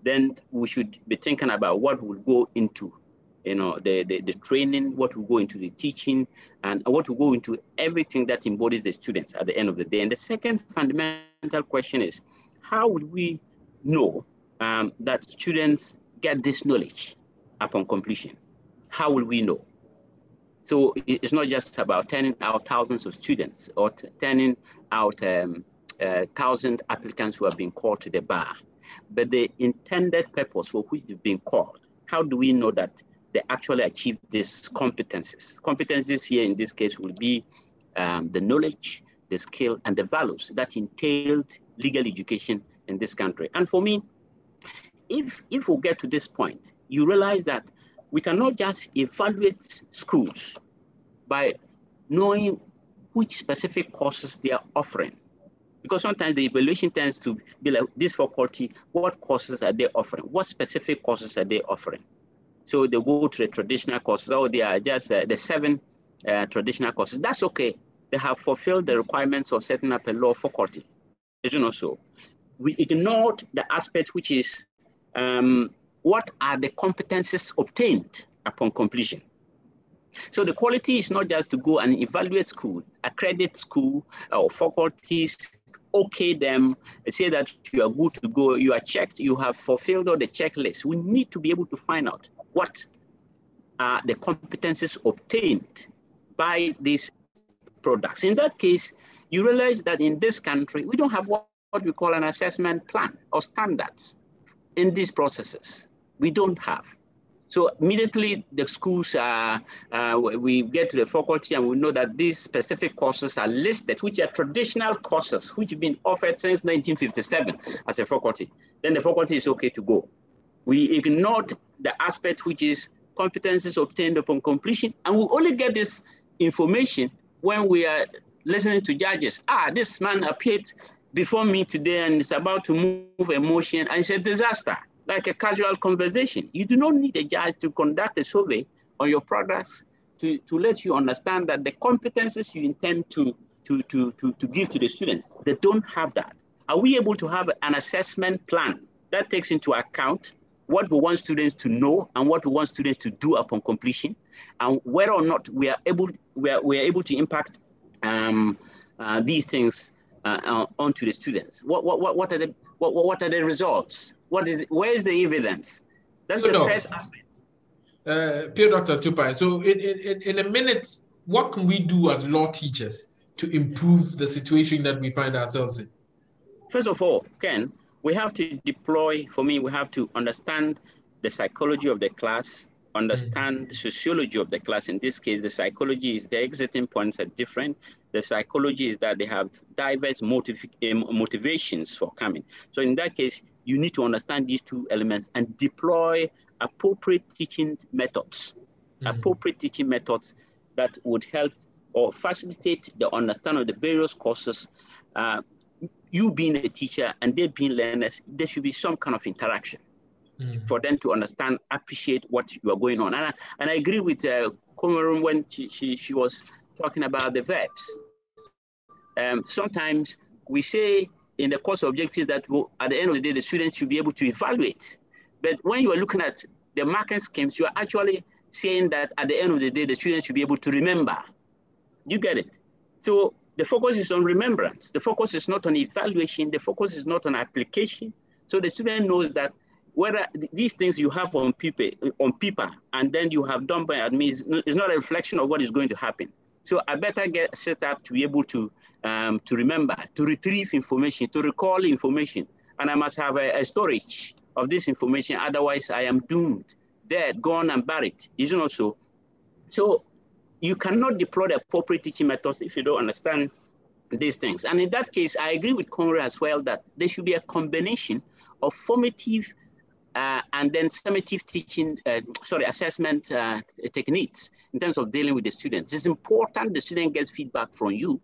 then we should be thinking about what will go into you know, the, the, the training, what will go into the teaching, and what will go into everything that embodies the students at the end of the day. And the second fundamental question is, how would we know um, that students get this knowledge upon completion? How will we know? So it's not just about turning out thousands of students or turning out um, uh, thousand applicants who have been called to the bar, but the intended purpose for which they've been called. How do we know that they actually achieve these competencies. Competencies here in this case will be um, the knowledge, the skill, and the values that entailed legal education in this country. And for me, if, if we get to this point, you realize that we cannot just evaluate schools by knowing which specific courses they are offering. Because sometimes the evaluation tends to be like this faculty, what courses are they offering? What specific courses are they offering? So they go to the traditional courses, or they are just uh, the seven uh, traditional courses. That's okay. They have fulfilled the requirements of setting up a law faculty. Is it not so? We ignored the aspect which is um, what are the competences obtained upon completion. So the quality is not just to go and evaluate school, accredit school or faculties okay them, say that you are good to go, you are checked, you have fulfilled all the checklists. We need to be able to find out what are the competencies obtained by these products. In that case, you realize that in this country, we don't have what, what we call an assessment plan or standards in these processes. We don't have. So immediately the schools, uh, uh, we get to the faculty and we know that these specific courses are listed, which are traditional courses, which have been offered since 1957 as a faculty. Then the faculty is okay to go. We ignored the aspect which is competencies obtained upon completion, and we only get this information when we are listening to judges. Ah, this man appeared before me today and is about to move a motion, and it's a disaster like a casual conversation. You do not need a judge to conduct a survey on your products to, to let you understand that the competences you intend to, to, to, to, to give to the students, they don't have that. Are we able to have an assessment plan that takes into account what we want students to know and what we want students to do upon completion, and whether or not we are able, we are, we are able to impact um, uh, these things uh, uh, onto the students? What, what, what, are the, what, what are the results? What is where is the evidence? That's the first aspect. Uh, Pio Dr. Atupare. So in, in, in a minute, what can we do as law teachers to improve the situation that we find ourselves in? First of all, Ken, we have to deploy, for me, we have to understand the psychology of the class, understand mm-hmm. the sociology of the class. In this case, the psychology is the exiting points are different. The psychology is that they have diverse motiv eh, motivations for coming. So in that case, you need to understand these two elements and deploy appropriate teaching methods, mm-hmm. appropriate teaching methods that would help or facilitate the understanding of the various courses. Uh, you being a teacher and they being learners, there should be some kind of interaction mm-hmm. for them to understand, appreciate what you are going on. And I, and I agree with uh, when she, she, she was talking about the verbs. Um, sometimes we say in the course objectives that will, at the end of the day, the students should be able to evaluate. But when you are looking at the marking schemes, you are actually saying that at the end of the day, the students should be able to remember. You get it? So the focus is on remembrance. The focus is not on evaluation. The focus is not on application. So the student knows that whether these things you have on paper, on paper, and then you have done by admin is not a reflection of what is going to happen. So I better get set up to be able to um, to remember, to retrieve information, to recall information, and I must have a, a storage of this information. Otherwise, I am doomed, dead, gone, and buried. Isn't it so? So you cannot deploy the appropriate teaching methods if you don't understand these things. And in that case, I agree with Conrad as well that there should be a combination of formative uh, and then summative teaching, uh, sorry, assessment uh, techniques in terms of dealing with the students. It's important the student gets feedback from you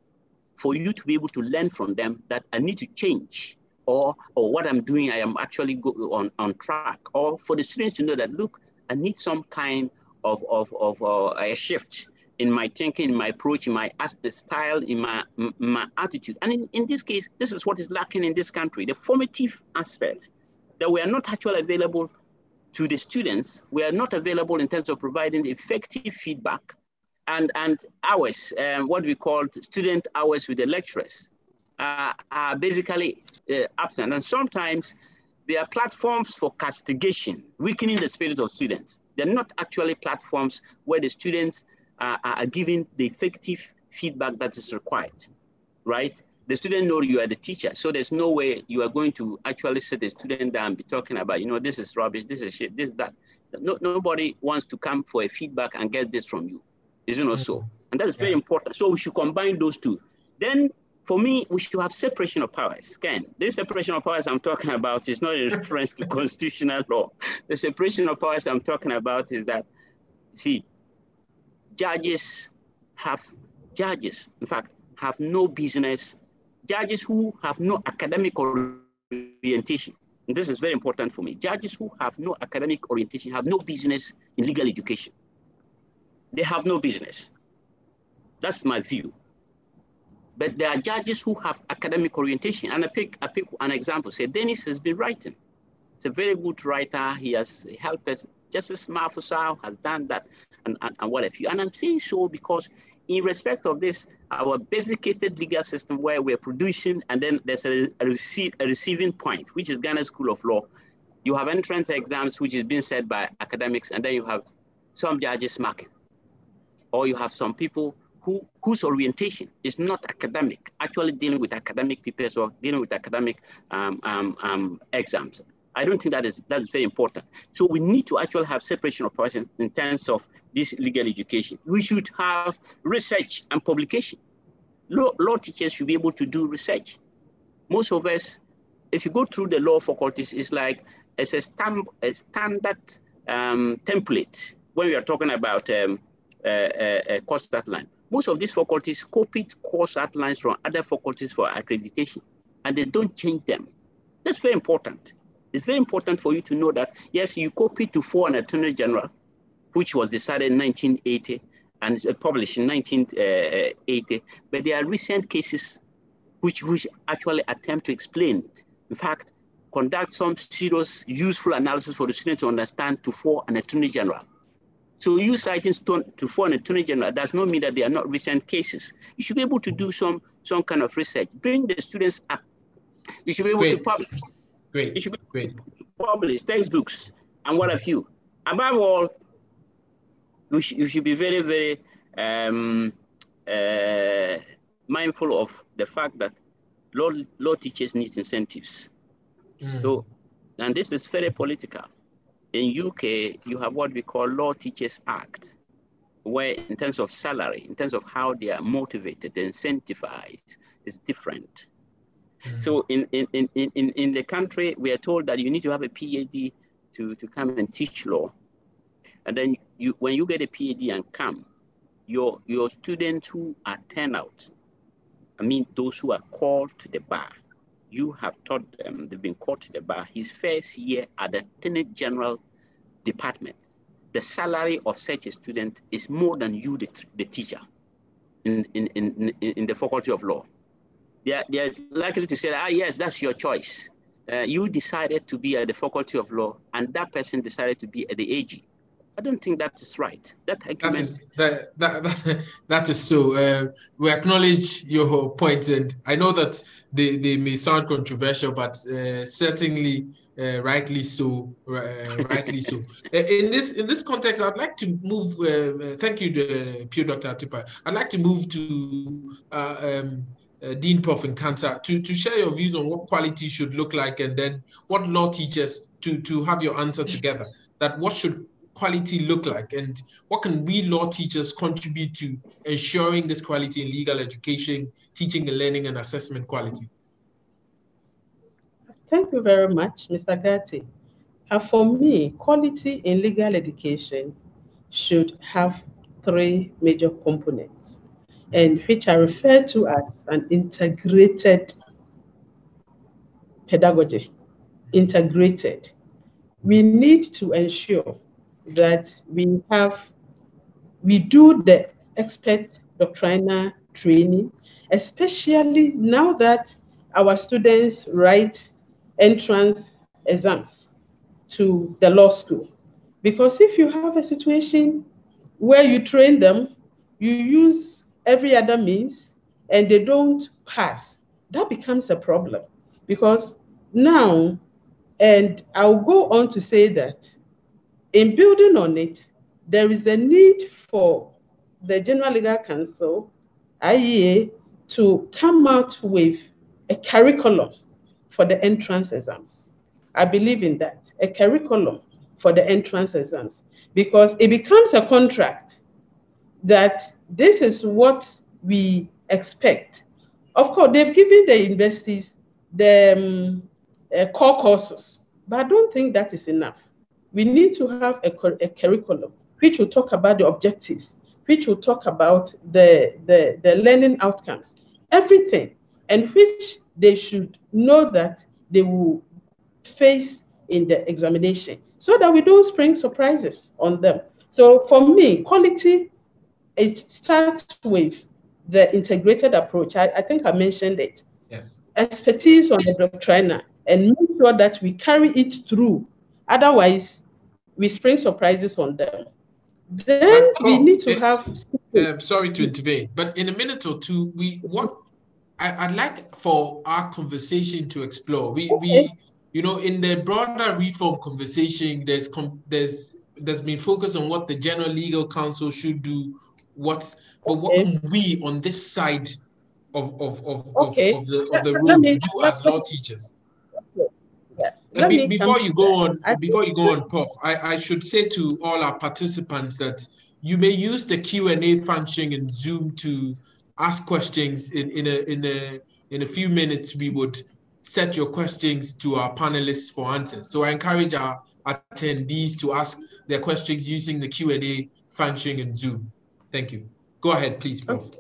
for you to be able to learn from them that I need to change or, or what I'm doing, I am actually on, on track. Or for the students to know that, look, I need some kind of, of, of uh, a shift in my thinking, in my approach, in my style, in my, my attitude. And in, in this case, this is what is lacking in this country, the formative aspect that we are not actually available to the students. We are not available in terms of providing effective feedback and, and hours, um, what we call student hours with the lecturers, uh, are basically uh, absent. And sometimes they are platforms for castigation, weakening the spirit of students. They're not actually platforms where the students uh, are giving the effective feedback that is required, right? the student know you are the teacher. So there's no way you are going to actually sit the student down and be talking about, you know, this is rubbish, this is shit, this, that. No, nobody wants to come for a feedback and get this from you. Isn't it so? And that's very important. So we should combine those two. Then for me, we should have separation of powers. Again, this separation of powers I'm talking about is not in reference to constitutional law. The separation of powers I'm talking about is that, see, judges have, judges, in fact, have no business judges who have no academic orientation, and this is very important for me, judges who have no academic orientation have no business in legal education. They have no business. That's my view. But there are judges who have academic orientation. And I pick, I pick an example. Say, Dennis has been writing. He's a very good writer. He has helped us. Justice Marful-Sau has done that and, and, and what have you. And I'm saying so because in respect of this, our bifurcated legal system where we're producing and then there's a, a, receive, a receiving point, which is Ghana School of Law. You have entrance exams, which is being said by academics, and then you have some judges marking. Or you have some people who, whose orientation is not academic, actually dealing with academic papers or dealing with academic um, um, um, exams. I don't think that is that is very important. So we need to actually have separation of powers in, in terms of this legal education. We should have research and publication. Law, law teachers should be able to do research. Most of us, if you go through the law faculties, it's like it's a, stamp, a standard um, template when we are talking about um, a course outline. Most of these faculties copied course outlines from other faculties for accreditation, and they don't change them. That's very important. It's very important for you to know that, yes, you copied Tuffuor an attorney general, which was decided in 1980 and uh, published in 1980, uh, but there are recent cases which, which actually attempt to explain it. In fact, conduct some serious, useful analysis for the student to understand Tuffuor an attorney general. So you citing stone Tuffuor an attorney general does not mean that they are not recent cases. You should be able to do some some kind of research. Bring the students up. You should be able Great. to publish. Great. You should be Great. able to publish textbooks and what have you. Above all, you, sh- you should be very, very um, uh, mindful of the fact that law, law teachers need incentives. Mm. So, and this is very political. In UK, you have what we call Law Teachers Act, where in terms of salary, in terms of how they are motivated, incentivized, is different. Mm. So in, in, in, in, in the country, we are told that you need to have a PhD to, to come and teach law. And then you, when you get a PhD and come, your, your students who are out, I mean, those who are called to the bar, you have taught them, they've been called to the bar. His first year at the Attorney General Department, the salary of such a student is more than you, the, the teacher, in, in, in, in the Faculty of Law. They are, they are likely to say, ah, yes, that's your choice. Uh, you decided to be at the Faculty of Law, and that person decided to be at the AG. I don't think that is right. That That argument is that that that, that is so. Uh, we acknowledge your point, and I know that they, they may sound controversial, but uh, certainly uh, rightly so. Uh, rightly so. Uh, in this in this context, I'd like to move. Uh, uh, thank you, the Pio Doctor Atupare. I'd like to move to. Uh, um, uh, Dean Prof Nkansah to, to share your views on what quality should look like and then what law teachers to, to have your answer together that what should quality look like and what can we law teachers contribute to ensuring this quality in legal education teaching and learning and assessment quality Thank you very much, Mr. Gatti. Uh, for me, quality in legal education should have three major components, and which I refer to as an integrated pedagogy. Integrated. We need to ensure that we have, we do the expert doctrinal training, especially now that our students write entrance exams to the law school. Because if you have a situation where you train them, you use every other means, and they don't pass, that becomes a problem. Because now, and I'll go on to say that in building on it, there is a need for the General Legal Council, IEA, to come out with a curriculum for the entrance exams. I believe in that, a curriculum for the entrance exams, because it becomes a contract that this is what we expect. Of course, they've given the universities the um, uh, core courses, but I don't think that is enough. We need to have a, a curriculum which will talk about the objectives, which will talk about the, the, the learning outcomes, everything, and which they should know that they will face in the examination so that we don't spring surprises on them. So for me, quality, it starts with the integrated approach. I, I think I mentioned it. yes Expertise on the doctrina and make sure that we carry it through. Otherwise, we spring surprises on them. Then we need to have. Uh, sorry to intervene, but in a minute or two, we what I, would like for our conversation to explore. We we you know in the broader reform conversation, there's there's there's been focus on what the general legal council should do, what but what can we on this side of of of, okay. of, of the of the road me, do as law teachers? Yeah. Be, before you go on, before you go on, Prof, I, I should say to all our participants that you may use the Q and A function in Zoom to ask questions. In in a in a in a few minutes, we would set your questions to our panelists for answers. So I encourage our attendees to ask their questions using the Q and A function in Zoom. Thank you. Go ahead, please, Prof. Okay.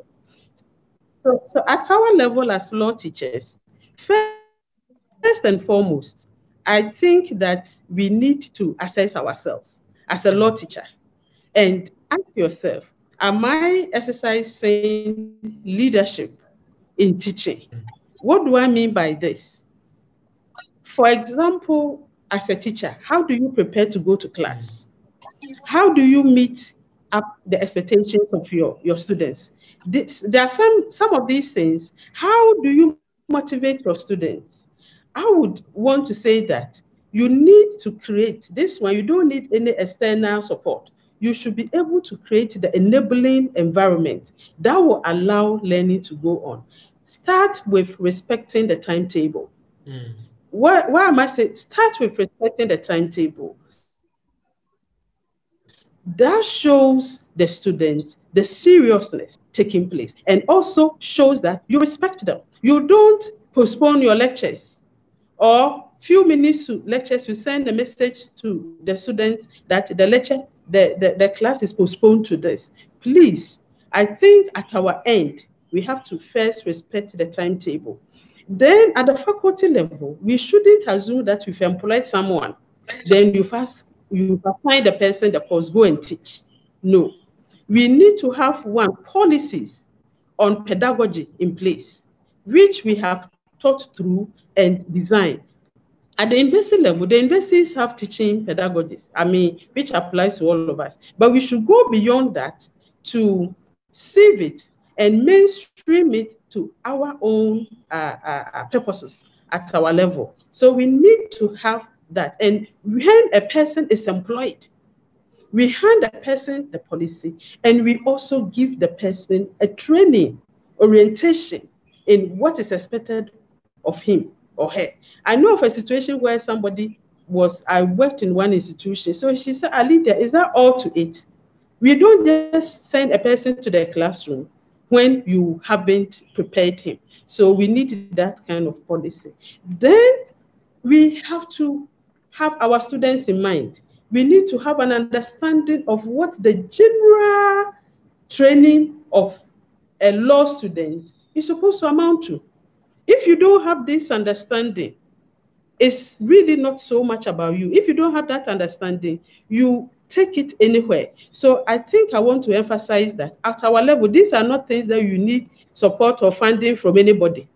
So, so at our level as law teachers, first and foremost, I think that we need to assess ourselves as a law teacher and ask yourself, am I exercising leadership in teaching? Mm-hmm. What do I mean by this? For example, as a teacher, how do you prepare to go to class? Mm-hmm. How do you meet up the expectations of your, your students? This, there are some, some of these things. How do you motivate your students? I would want to say that you need to create this one, you don't need any external support. You should be able to create the enabling environment that will allow learning to go on. Start with respecting the timetable. Mm. Why, why am I saying start with respecting the timetable? That shows the students the seriousness taking place and also shows that you respect them. You don't postpone your lectures or few minutes to lectures, you send a message to the students that the lecture, the, the, the class is postponed to this. Please, I think at our end, we have to first respect the timetable. Then at the faculty level, we shouldn't assume that we've employed someone, then you first you find the person that was go and teach. No. We need to have one policies on pedagogy in place, which we have thought through and designed. At the university level, the universities have teaching pedagogies, I mean, which applies to all of us. But we should go beyond that to save it and mainstream it to our own uh, uh, uh, purposes at our level. So we need to have that. And when a person is employed, we hand the person the policy and we also give the person a training, orientation in what is expected of him or her. I know of a situation where somebody was, I worked in one institution. So she said, Alida, is that all to it? We don't just send a person to the classroom when you haven't prepared him. So we need that kind of policy. Then we have to have our students in mind. We need to have an understanding of what the general training of a law student is supposed to amount to. If you don't have this understanding, it's really not so much about you. If you don't have that understanding, you take it anywhere. So I think I want to emphasize that at our level, these are not things that you need support or funding from anybody.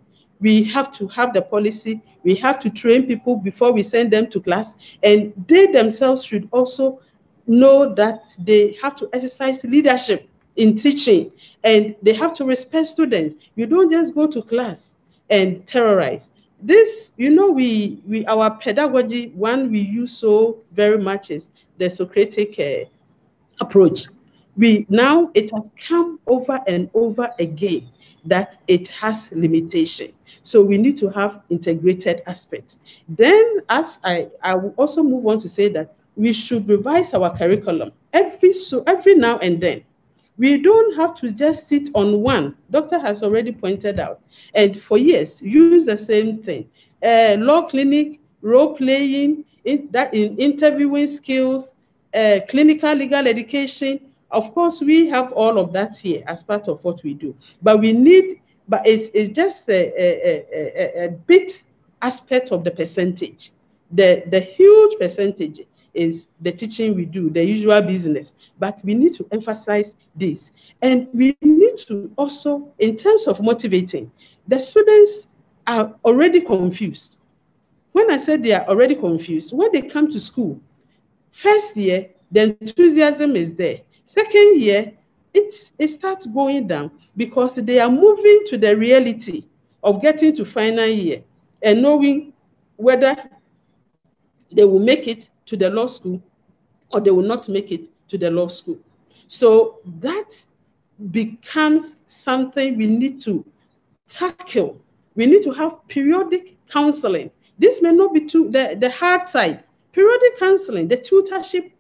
We have to have the policy, we have to train people before we send them to class, and they themselves should also know that they have to exercise leadership in teaching and they have to respect students. You don't just go to class and terrorize. This, you know, we, we our pedagogy, one we use so very much is the Socratic uh, approach. We now it has come over and over again that it has limitation. So we need to have integrated aspects. Then, as I, I will also move on to say that we should revise our curriculum every so every now and then. We don't have to just sit on one. Doctor has already pointed out, and for years use the same thing. Uh, law clinic, role playing, in, that in interviewing skills, uh, clinical legal education, of course, we have all of that here as part of what we do, but we need, but it's, it's just a, a, a, a bit aspect of the percentage. The, the huge percentage is the teaching we do, the usual business, but we need to emphasize this. And we need to also, in terms of motivating, the students are already confused. When I said they are already confused, when they come to school, first year, the enthusiasm is there. Second year, it's, it starts going down because they are moving to the reality of getting to final year and knowing whether they will make it to the law school or they will not make it to the law school. So that becomes something we need to tackle. We need to have periodic counseling. This may not be too the, the hard side. Periodic counseling, the tutorship,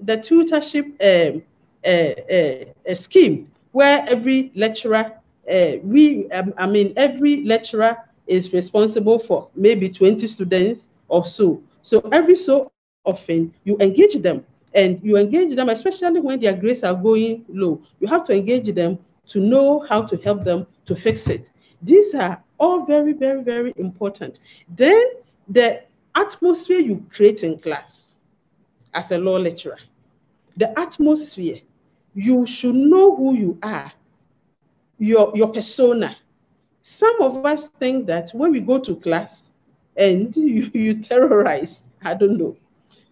the tutorship um, uh, scheme where every lecturer, uh, we, um, I mean, every lecturer is responsible for maybe 20 students or so. So every so often you engage them and you engage them, especially when their grades are going low. You have to engage them to know how to help them to fix it. These are all very, very, very important. Then the atmosphere you create in class as a law lecturer, the atmosphere, you should know who you are, your, your persona. Some of us think that when we go to class and you, you terrorize, I don't know,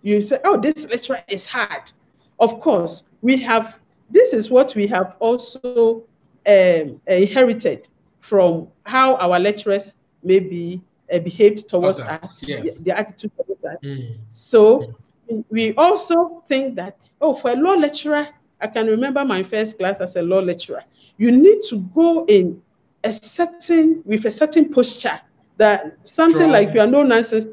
you say, oh, this lecturer is hard. Of course, we have, this is what we have also um, inherited from how our lecturers maybe uh, behaved towards us, yes. the, attitude towards us. Mm. So mm. we also think that, oh, for a law lecturer, I can remember my first class as a law lecturer. You need to go in a certain, with a certain posture that something Strong. like you are no nonsense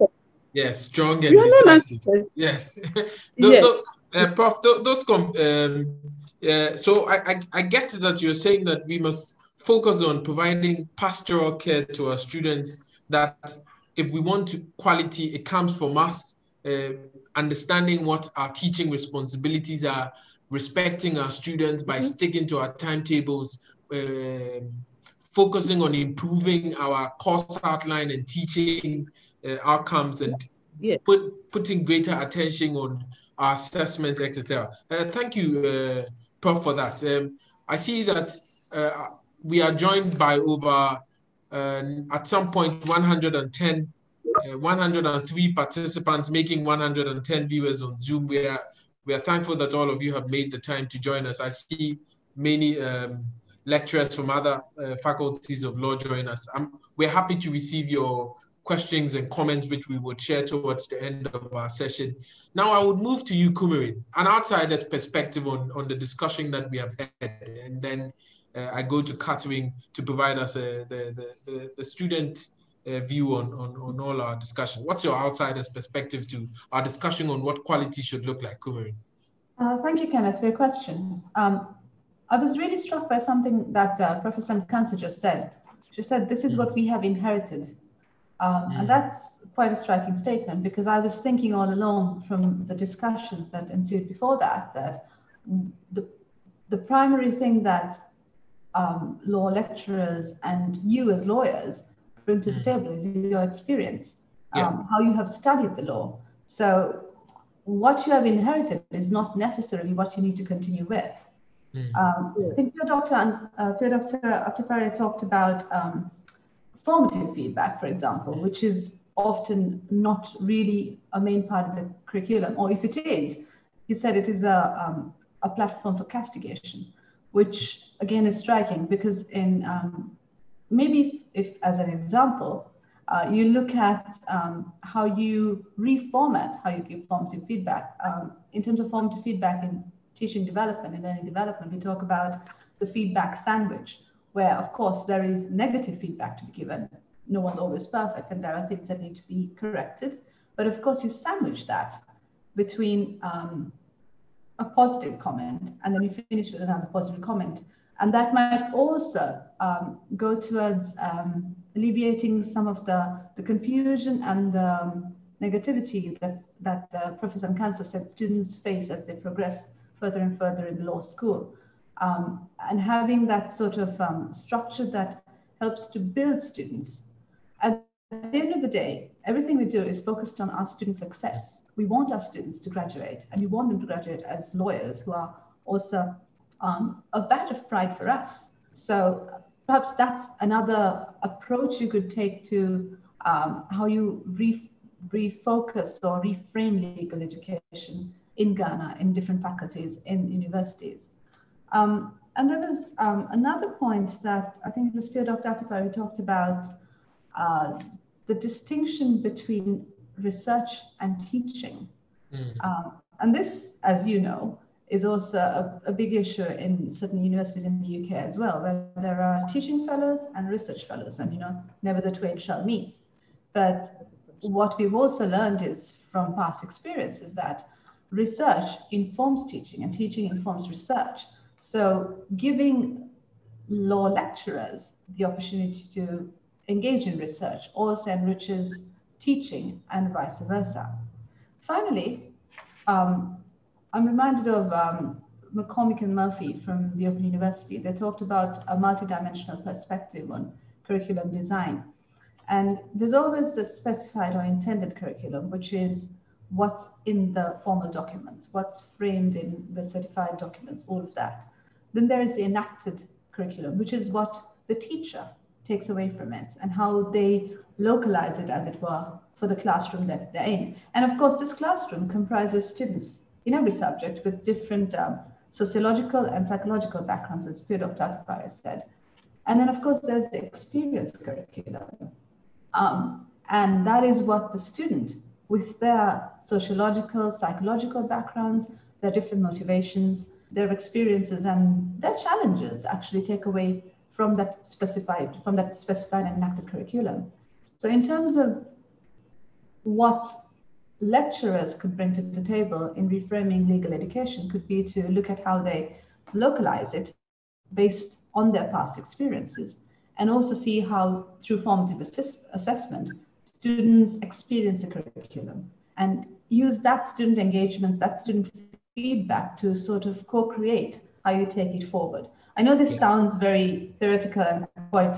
Yes, strong and decisive. Yes. those, yes. Those, uh, Prof, those, com- um, yeah, so I, I, I get that you're saying that we must focus on providing pastoral care to our students that if we want to quality, it comes from us uh, understanding what our teaching responsibilities are, respecting our students by mm-hmm. sticking to our timetables, uh, focusing on improving our course outline and teaching uh, outcomes and yeah. put, putting greater attention on our assessment, etc. Uh, thank you, uh, Prof, for that. Um, I see that uh, we are joined by over, uh, at some point, 110, uh, 103 participants, making 110 viewers on Zoom. We are, we are thankful that all of you have made the time to join us. I see many um, lecturers from other uh, faculties of law join us. Um, we're happy to receive your questions and comments which we would share towards the end of our session. Now I would move to you, Kumarin, an outsider's perspective on, on the discussion that we have had, and then uh, I go to Catherine to provide us uh, the, the, the, the, student uh, view on, on, on all our discussion. What's your outsider's perspective to our discussion on what quality should look like, Kumarin? Uh, thank you, Kenneth, for your question. Um, I was really struck by something that uh, Professor Nkansah just said. She said, this is mm. what we have inherited um. And that's quite a striking statement because I was thinking all along from the discussions that ensued before that that the, the primary thing that um, law lecturers and you as lawyers bring to the mm. table is your experience, yeah. um, how you have studied the law. So what you have inherited is not necessarily what you need to continue with. Mm. Um, I think your doctor, and uh, Dr. Atupare talked about um, formative feedback, for example, which is often not really a main part of the curriculum, or if it is, he said it is a, um, a platform for castigation, which again is striking because in um, maybe if, if, as an example, uh, you look at um, how you reformat how you give formative feedback. Um, in terms of formative feedback in teaching development and learning development, we talk about the feedback sandwich, where of course there is negative feedback to be given. No one's always perfect and there are things that need to be corrected. But of course you sandwich that between um, a positive comment and then you finish with another positive comment. And that might also um, go towards um, alleviating some of the, the confusion and the um, negativity that, that uh, Professor Nkansah said students face as they progress further and further in law school um, and having that sort of um, structure that helps to build students. At the end of the day, everything we do is focused on our student success. We want our students to graduate, and we want them to graduate as lawyers who are also um, a badge of pride for us. So perhaps that's another approach you could take to um, how you re refocus or reframe legal education in Ghana in different faculties in universities. Um, and there was um, another point that I think it was Dr. Atupare who talked about uh, the distinction between research and teaching. Mm. Um, and this, as you know, is also a, a, big issue in certain universities in the UK as well, where there are teaching fellows and research fellows, and you know, never the twain shall meet. But what we've also learned is from past experience is that research informs teaching and teaching informs research. So giving law lecturers the opportunity to engage in research also enriches teaching and vice versa. Finally, um, I'm reminded of um, McCormick and Murphy from the Open University. They talked about a multidimensional perspective on curriculum design. And there's always the specified or intended curriculum, which is what's in the formal documents, what's framed in the certified documents, all of that. Then there is the enacted curriculum, which is what the teacher takes away from it and how they localize it, as it were, for the classroom that they're in. And of course, this classroom comprises students in every subject with different um, sociological and psychological backgrounds, as Dr. Atupare said. And then, of course, there's the experience curriculum. Um, and that is what the student, with their sociological, psychological backgrounds, their different motivations, their experiences, and their challenges actually take away from that specified from that specified and enacted curriculum. So in terms of what lecturers could bring to the table in reframing legal education could be to look at how they localize it based on their past experiences and also see how through formative assess assessment students experience the curriculum and use that student engagement that student feedback to sort of co-create how you take it forward I know this yeah. sounds very theoretical and quite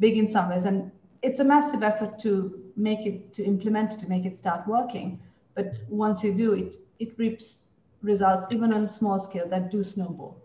big in some ways, and it's a massive effort to make it, to implement it, to make it start working. But once you do it, it reaps results, even on a small scale, that do snowball.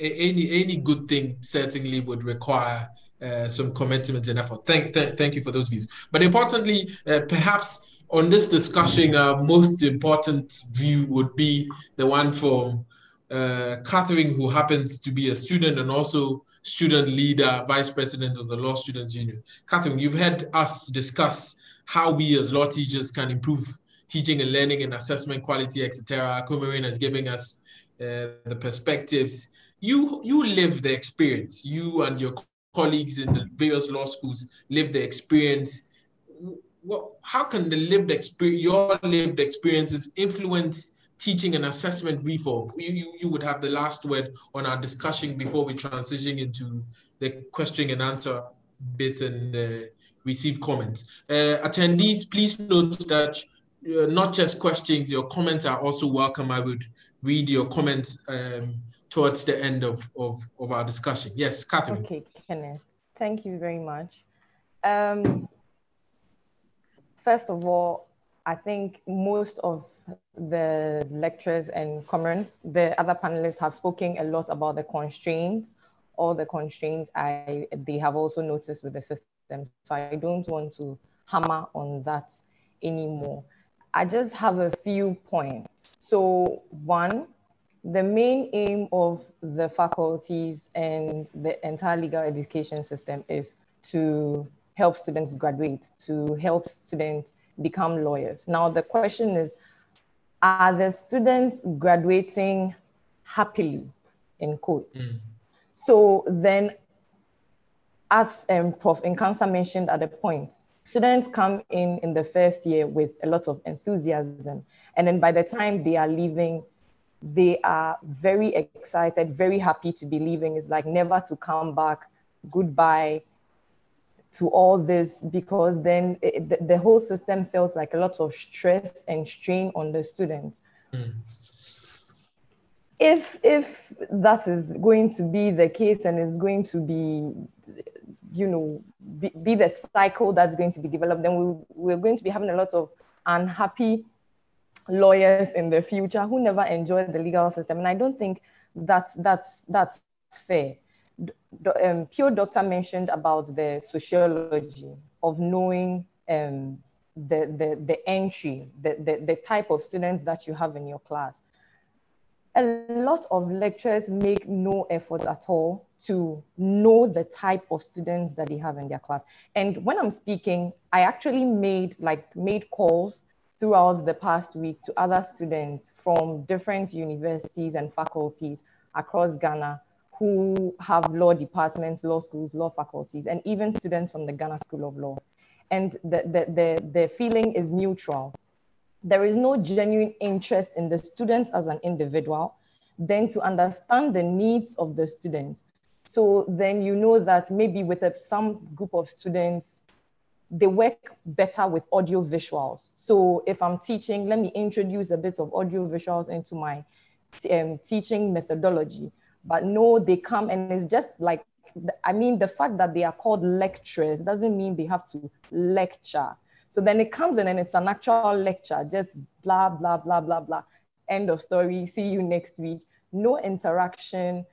Any any good thing certainly would require uh, some commitment and effort. Thank, th- thank you for those views. But importantly, uh, perhaps on this discussion, our most important view would be the one from uh, Catherine, who happens to be a student and also student leader, vice president of the Law Students Union. Catherine, you've heard us discuss how we as law teachers can improve teaching and learning and assessment quality, etc. Kumarin is giving us uh, the perspectives. You you live the experience. You and your colleagues in the various law schools live the experience. What, how can the lived experience, your lived experiences, influence teaching and assessment reform. You, you, you would have the last word on our discussion before we transition into the question and answer bit and uh, receive comments. Uh, attendees, please note that uh, not just questions, your comments are also welcome. I would read your comments um, towards the end of, of, of our discussion. Yes, Catherine. Okay, Kenneth. Thank you very much. Um, first of all, I think most of the lecturers and Cameron, the other panelists have spoken a lot about the constraints, all the constraints I they have also noticed with the system. So I don't want to hammer on that anymore. I just have a few points. So one, the main aim of the faculties and the entire legal education system is to help students graduate, to help students become lawyers. Now, the question is are the students graduating happily, in quotes? Mm. So then, as um, Prof. Nkansah mentioned at the point, students come in in the first year with a lot of enthusiasm. And then by the time they are leaving, they are very excited, very happy to be leaving. It's like never to come back, goodbye, to all this because then it, the, the, whole system feels like a lot of stress and strain on the students. Mm. If if that is going to be the case and it's going to be, you know, be, be the cycle that's going to be developed, then we, we're going to be having a lot of unhappy lawyers in the future who never enjoyed the legal system. And I don't think that's that's that's fair um, Pio Doctor mentioned about the sociology of knowing um, the, the, the entry, the, the, the type of students that you have in your class. a lot of lecturers make no effort at all to know the type of students that they have in their class. And when I'm speaking, I actually made like made calls throughout the past week to other students from different universities and faculties across Ghana who have law departments, law schools, law faculties, and even students from the Ghana School of Law. And the, the, the, the feeling is mutual there is no genuine interest in the student as an individual, then to understand the needs of the student. So then you know that maybe with a, some group of students, they work better with audio visuals. So if I'm teaching, let me introduce a bit of audio visuals into my um, teaching methodology. But no, they come and it's just like, I mean, the fact that they are called lecturers doesn't mean they have to lecture. So then it comes and it's an actual lecture, just blah, blah, blah, blah, blah. End of story. See you next week. No interaction.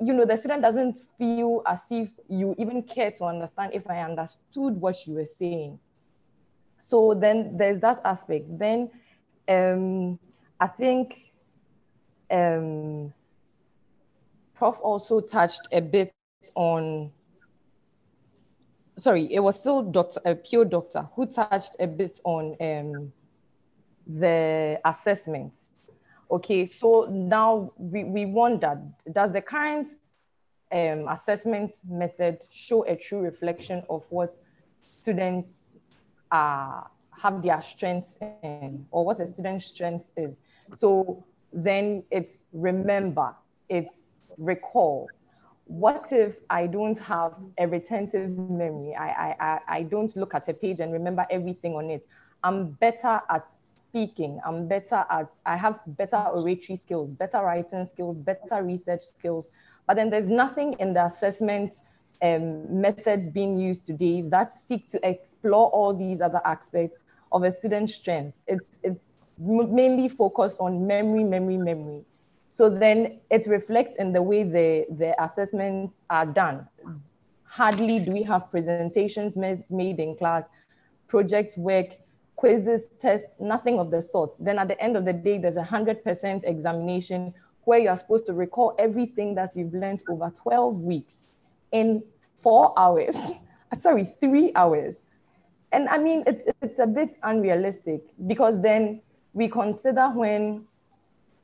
You know, the student doesn't feel as if you even care to understand if I understood what you were saying. So then there's that aspect. Then um, I think um, Prof also touched a bit on sorry, it was still Dr. a pure doctor who touched a bit on um, the assessments. Okay, so now we, we wondered, does the current um, assessment method show a true reflection of what students uh, have their strengths in or what a student's strength is? So then it's remember, it's recall, what if I don't have a retentive memory? I, I, I don't look at a page and remember everything on it. I'm better at speaking. I'm better at, I have better oratory skills, better writing skills, better research skills. But then there's nothing in the assessment um, methods being used today that seek to explore all these other aspects of a student's strength. It's, it's mainly focused on memory, memory, memory. So then it reflects in the way the, the assessments are done. Hardly do we have presentations made, made in class, project work, quizzes, tests, nothing of the sort. Then at the end of the day, there's a 100% examination where you're supposed to recall everything that you've learned over 12 weeks in four hours. Sorry, three hours. And I mean, it's, it's a bit unrealistic because then we consider when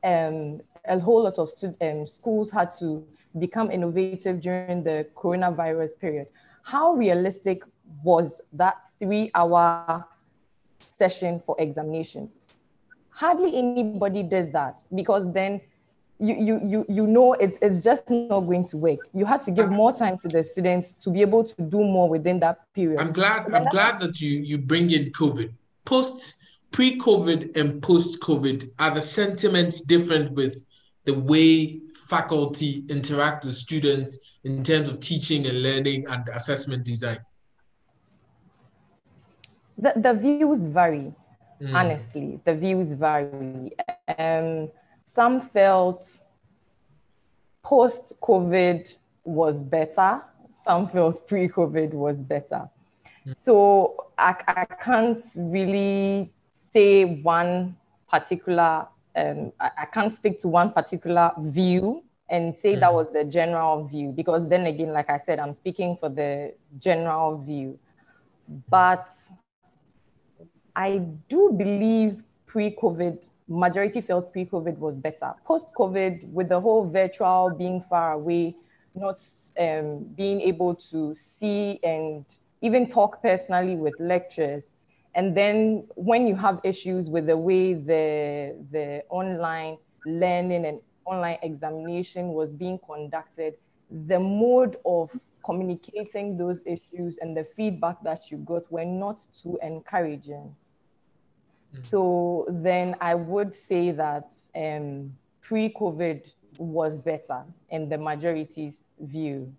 um, a whole lot of um, schools had to become innovative during the coronavirus period. How realistic was that three hour session for examinations? Hardly anybody did that because then you, you, you, you know it's, it's just not going to work. You had to give more time to the students to be able to do more within that period. I'm glad, I'm glad that you, you bring in COVID. Post pre-COVID and post-COVID, are the sentiments different with the way faculty interact with students in terms of teaching and learning and assessment design? The, the views vary, mm. honestly. The views vary. Um, some felt post COVID was better, some felt pre COVID was better. Mm. So I, I can't really say one particular um, I, I, can't stick to one particular view and say mm. that was the general view because then again, like I said, I'm speaking for the general view. But I do believe pre-COVID, majority felt pre-COVID was better. Post-COVID, with the whole virtual being far away, not um, being able to see and even talk personally with lecturers, and then when you have issues with the way the, the online learning and online examination was being conducted, the mode of communicating those issues and the feedback that you got were not too encouraging. Mm-hmm. So then I would say that um, pre COVID was better in the majority's view.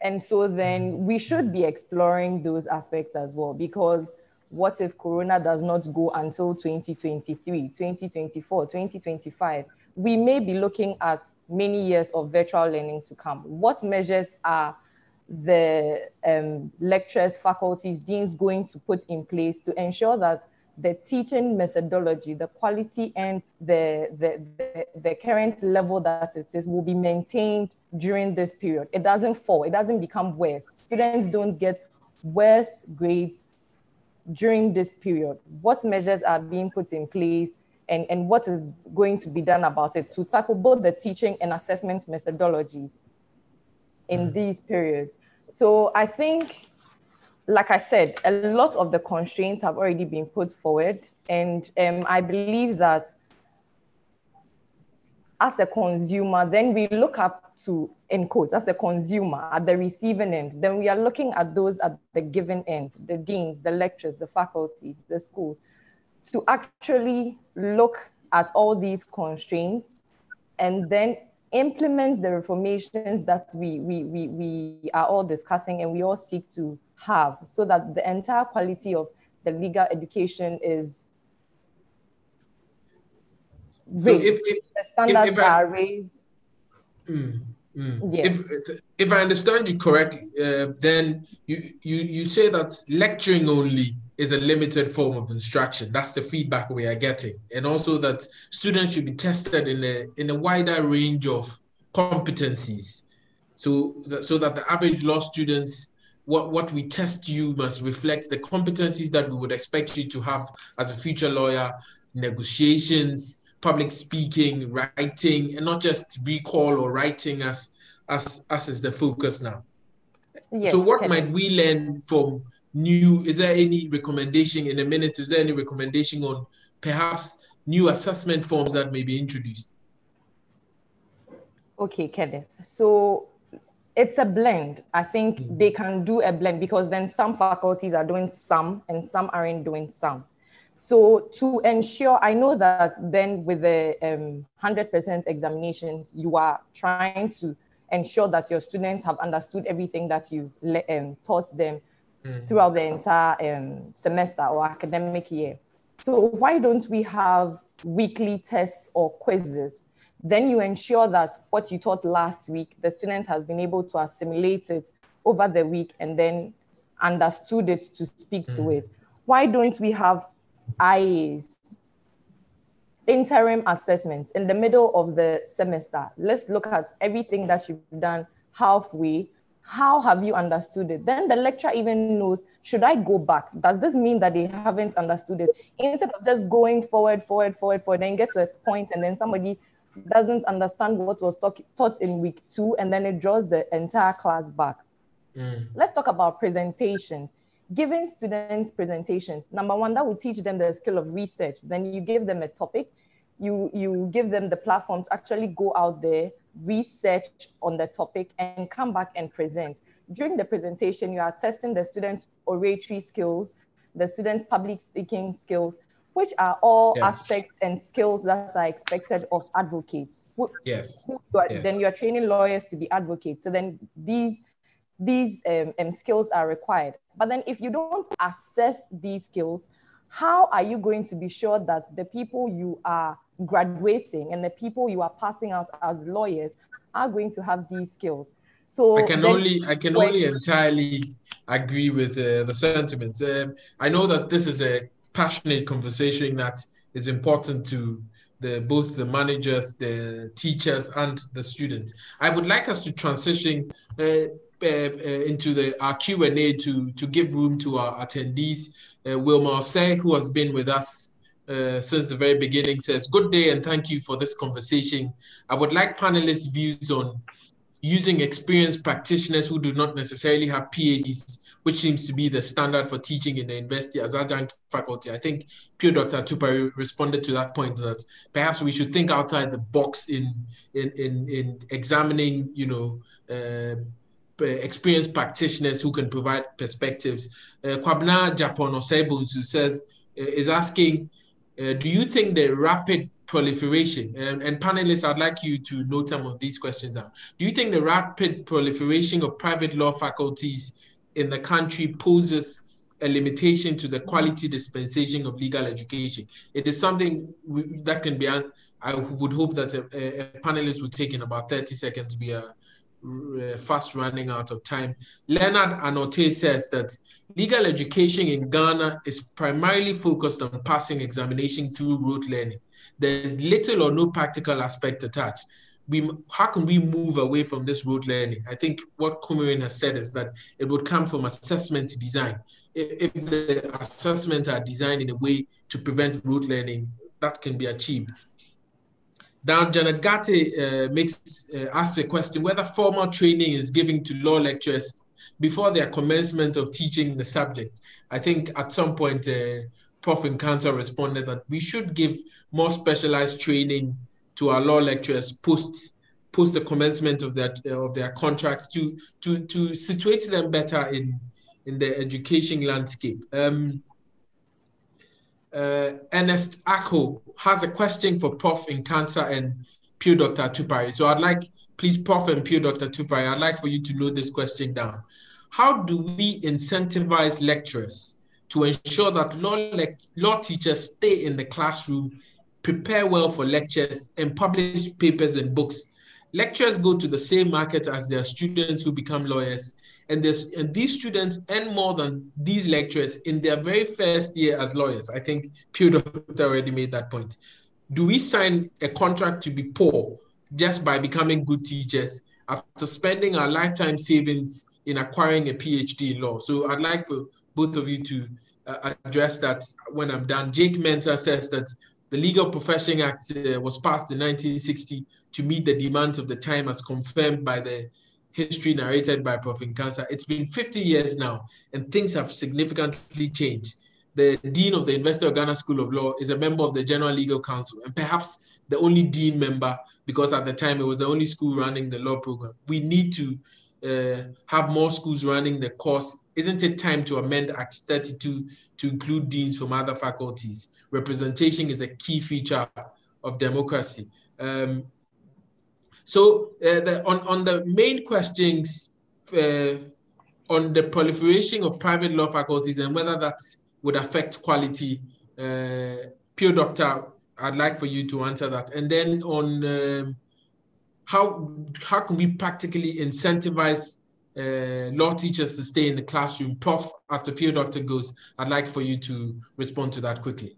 And so then mm-hmm. we should be exploring those aspects as well because what if Corona does not go until 2023, 2024, 2025? We may be looking at many years of virtual learning to come. What measures are the um, lecturers, faculties, deans going to put in place to ensure that the teaching methodology, the quality and the, the, the, the, current level that it is will be maintained during this period. It doesn't fall, it doesn't become worse. Students don't get worse grades during this period. What measures are being put in place and, and what is going to be done about it to tackle both the teaching and assessment methodologies in mm. these periods? So I think like I said, a lot of the constraints have already been put forward. And um, I believe that as a consumer, then we look up to, in quotes, as a consumer at the receiving end, then we are looking at those at the given end, the deans, the lecturers, the faculties, the schools, to actually look at all these constraints and then implement the reformations that we, we, we, we are all discussing and we all seek to have so that the entire quality of the legal education is raised. So if, if, the standards if, if I, are raised. Mm, mm. Yes. If, if I understand you correctly, uh, then you, you, you say that lecturing only is a limited form of instruction. That's the feedback we are getting. And also that students should be tested in a, in a wider range of competencies. So that, so that the average law students what, what we test you must reflect the competencies that we would expect you to have as a future lawyer, negotiations, public speaking, writing, and not just recall or writing as as as is the focus now. Yes, so what might we learn from new? Is there any recommendation in a minute? Is there any recommendation on perhaps new assessment forms that may be introduced? Okay kenneth. So it's a blend. I think mm-hmm. they can do a blend because then some faculties are doing some and some aren't doing some. So to ensure, I know that then with the um, 100% examination, you are trying to ensure that your students have understood everything that you've um, taught them mm. throughout the entire um, semester or academic year. So why don't we have weekly tests or quizzes then you ensure that what you taught last week, the student has been able to assimilate it over the week and then understood it to speak mm. to it. Why don't we have IAs, interim assessments in the middle of the semester? Let's look at everything that you've done halfway. How have you understood it? Then the lecturer even knows, should I go back? Does this mean that they haven't understood it? Instead of just going forward, forward, forward, forward, then get to a point and then somebody doesn't understand what was talk, taught in week two, and then it draws the entire class back. Mm. Let's talk about presentations. Giving students presentations, number one, that will teach them the skill of research. Then you give them a topic, you, you give them the platform to actually go out there, research on the topic, and come back and present. During the presentation, you are testing the students' oratory skills, the students' public speaking skills, which are all yes. aspects and skills that are expected of advocates. Yes. Are, yes. Then you're training lawyers to be advocates. So then these these um, um, skills are required. But then if you don't assess these skills, how are you going to be sure that the people you are graduating and the people you are passing out as lawyers are going to have these skills? So I can only I can only entirely agree with uh, the sentiments. Um, I know that this is a passionate conversation that is important to the both the managers, the teachers, and the students. I would like us to transition uh, uh, uh into the our Q and A to to give room to our attendees. Uh, Wilma Say, who has been with us uh, since the very beginning, says, "Good day and thank you for this conversation. I would like panelists' views on." Using experienced practitioners who do not necessarily have PhDs which seems to be the standard for teaching in the university as adjunct faculty. I think Pio Dr. Atupare responded to that point that perhaps we should think outside the box in in in, in examining, you know, uh, experienced practitioners who can provide perspectives. Uh, Kwabna Japan Osebunsu says uh, is asking, uh, do you think the rapid proliferation and, and, panelists i'd like you to note some of these questions down do you think the rapid proliferation of private law faculties in the country poses a limitation to the quality dispensation of legal education. It is something we, that can be, I would hope that a, a, panelist would take in about 30 seconds be, uh, uh, fast running out of time. Leonard Anote says that legal education in Ghana is primarily focused on passing examination through rote learning. There's little or no practical aspect attached. We, how can we move away from this rote learning? I think what Kumarin has said is that it would come from assessment design. If, if the assessments are designed in a way to prevent rote learning, that can be achieved. Now, Janet Gatti uh, makes uh, asks a question whether formal training is given to law lecturers before their commencement of teaching the subject. I think at some point, uh, Prof. Nkansah responded that we should give more specialized training to our law lecturers post post the commencement of their of their contracts to to to situate them better in in the education landscape. Um, uh, Ernest Ako has a question for Prof. Nkansah and Pio Dr. Atupare. So I'd like, please, Prof. and Pio Dr. Atupare, I'd like for you to note this question down. How do we incentivize lecturers to ensure that law, law teachers stay in the classroom, prepare well for lectures, and publish papers and books? Lecturers go to the same market as their students who become lawyers, and, and these students earn more than these lecturers in their very first year as lawyers. I think Pio Doctor already made that point. Do we sign a contract to be poor just by becoming good teachers after spending our lifetime savings in acquiring a PhD in law? So I'd like for both of you to uh, address that when I'm done. Jake Mentor says that the Legal Profession Act uh, was passed in 1960 to meet the demands of the time as confirmed by the history narrated by Prof. Nkansah. It's been 50 years now, and things have significantly changed. The Dean of the University of Ghana School of Law is a member of the General Legal Council, and perhaps the only Dean member, because at the time it was the only school running the law program. We need to uh, have more schools running the course. Isn't it time to amend Act 32 to include deans from other faculties? Representation is a key feature of democracy. Um, so uh, the, on, on the main questions uh, on the proliferation of private law faculties and whether that would affect quality, uh, Pio Doctor, I'd like for you to answer that. And then on um, how, how can we practically incentivize uh, law teachers to stay in the classroom? Prof, after Pio Doctor goes, I'd like for you to respond to that quickly.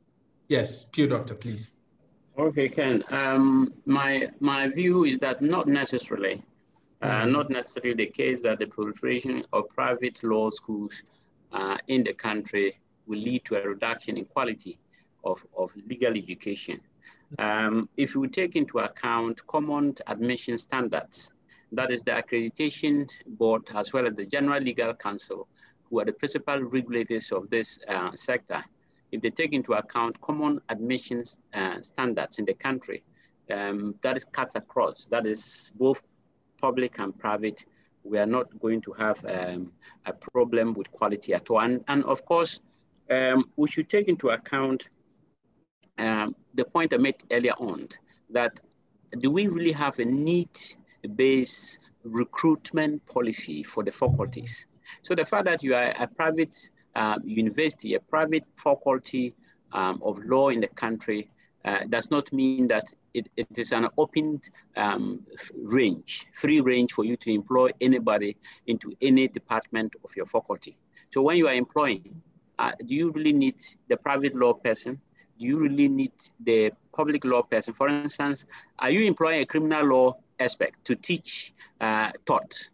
Yes, Pio Doctor, please. Okay, Ken. Um, my my view is that not necessarily, uh, mm-hmm. not necessarily the case that the proliferation of private law schools uh, in the country will lead to a reduction in quality of, of legal education. Um, if we take into account common admission standards, that is the accreditation board as well as the General Legal Council, who are the principal regulators of this uh, sector, if they take into account common admissions uh, standards in the country, um, that is cuts across, that is both public and private, we are not going to have um, a problem with quality at all. And, and of course, um, we should take into account um, the point I made earlier on, that do we really have a need-based recruitment policy for the faculties? So the fact that you are a private uh, university, a private faculty um, of law in the country, uh, does not mean that it, it is an open um, range, free range for you to employ anybody into any department of your faculty. So when you are employing, uh, do you really need the private law person? Do you really need the public law person? For instance, are you employing a criminal law aspect to teach uh, tort?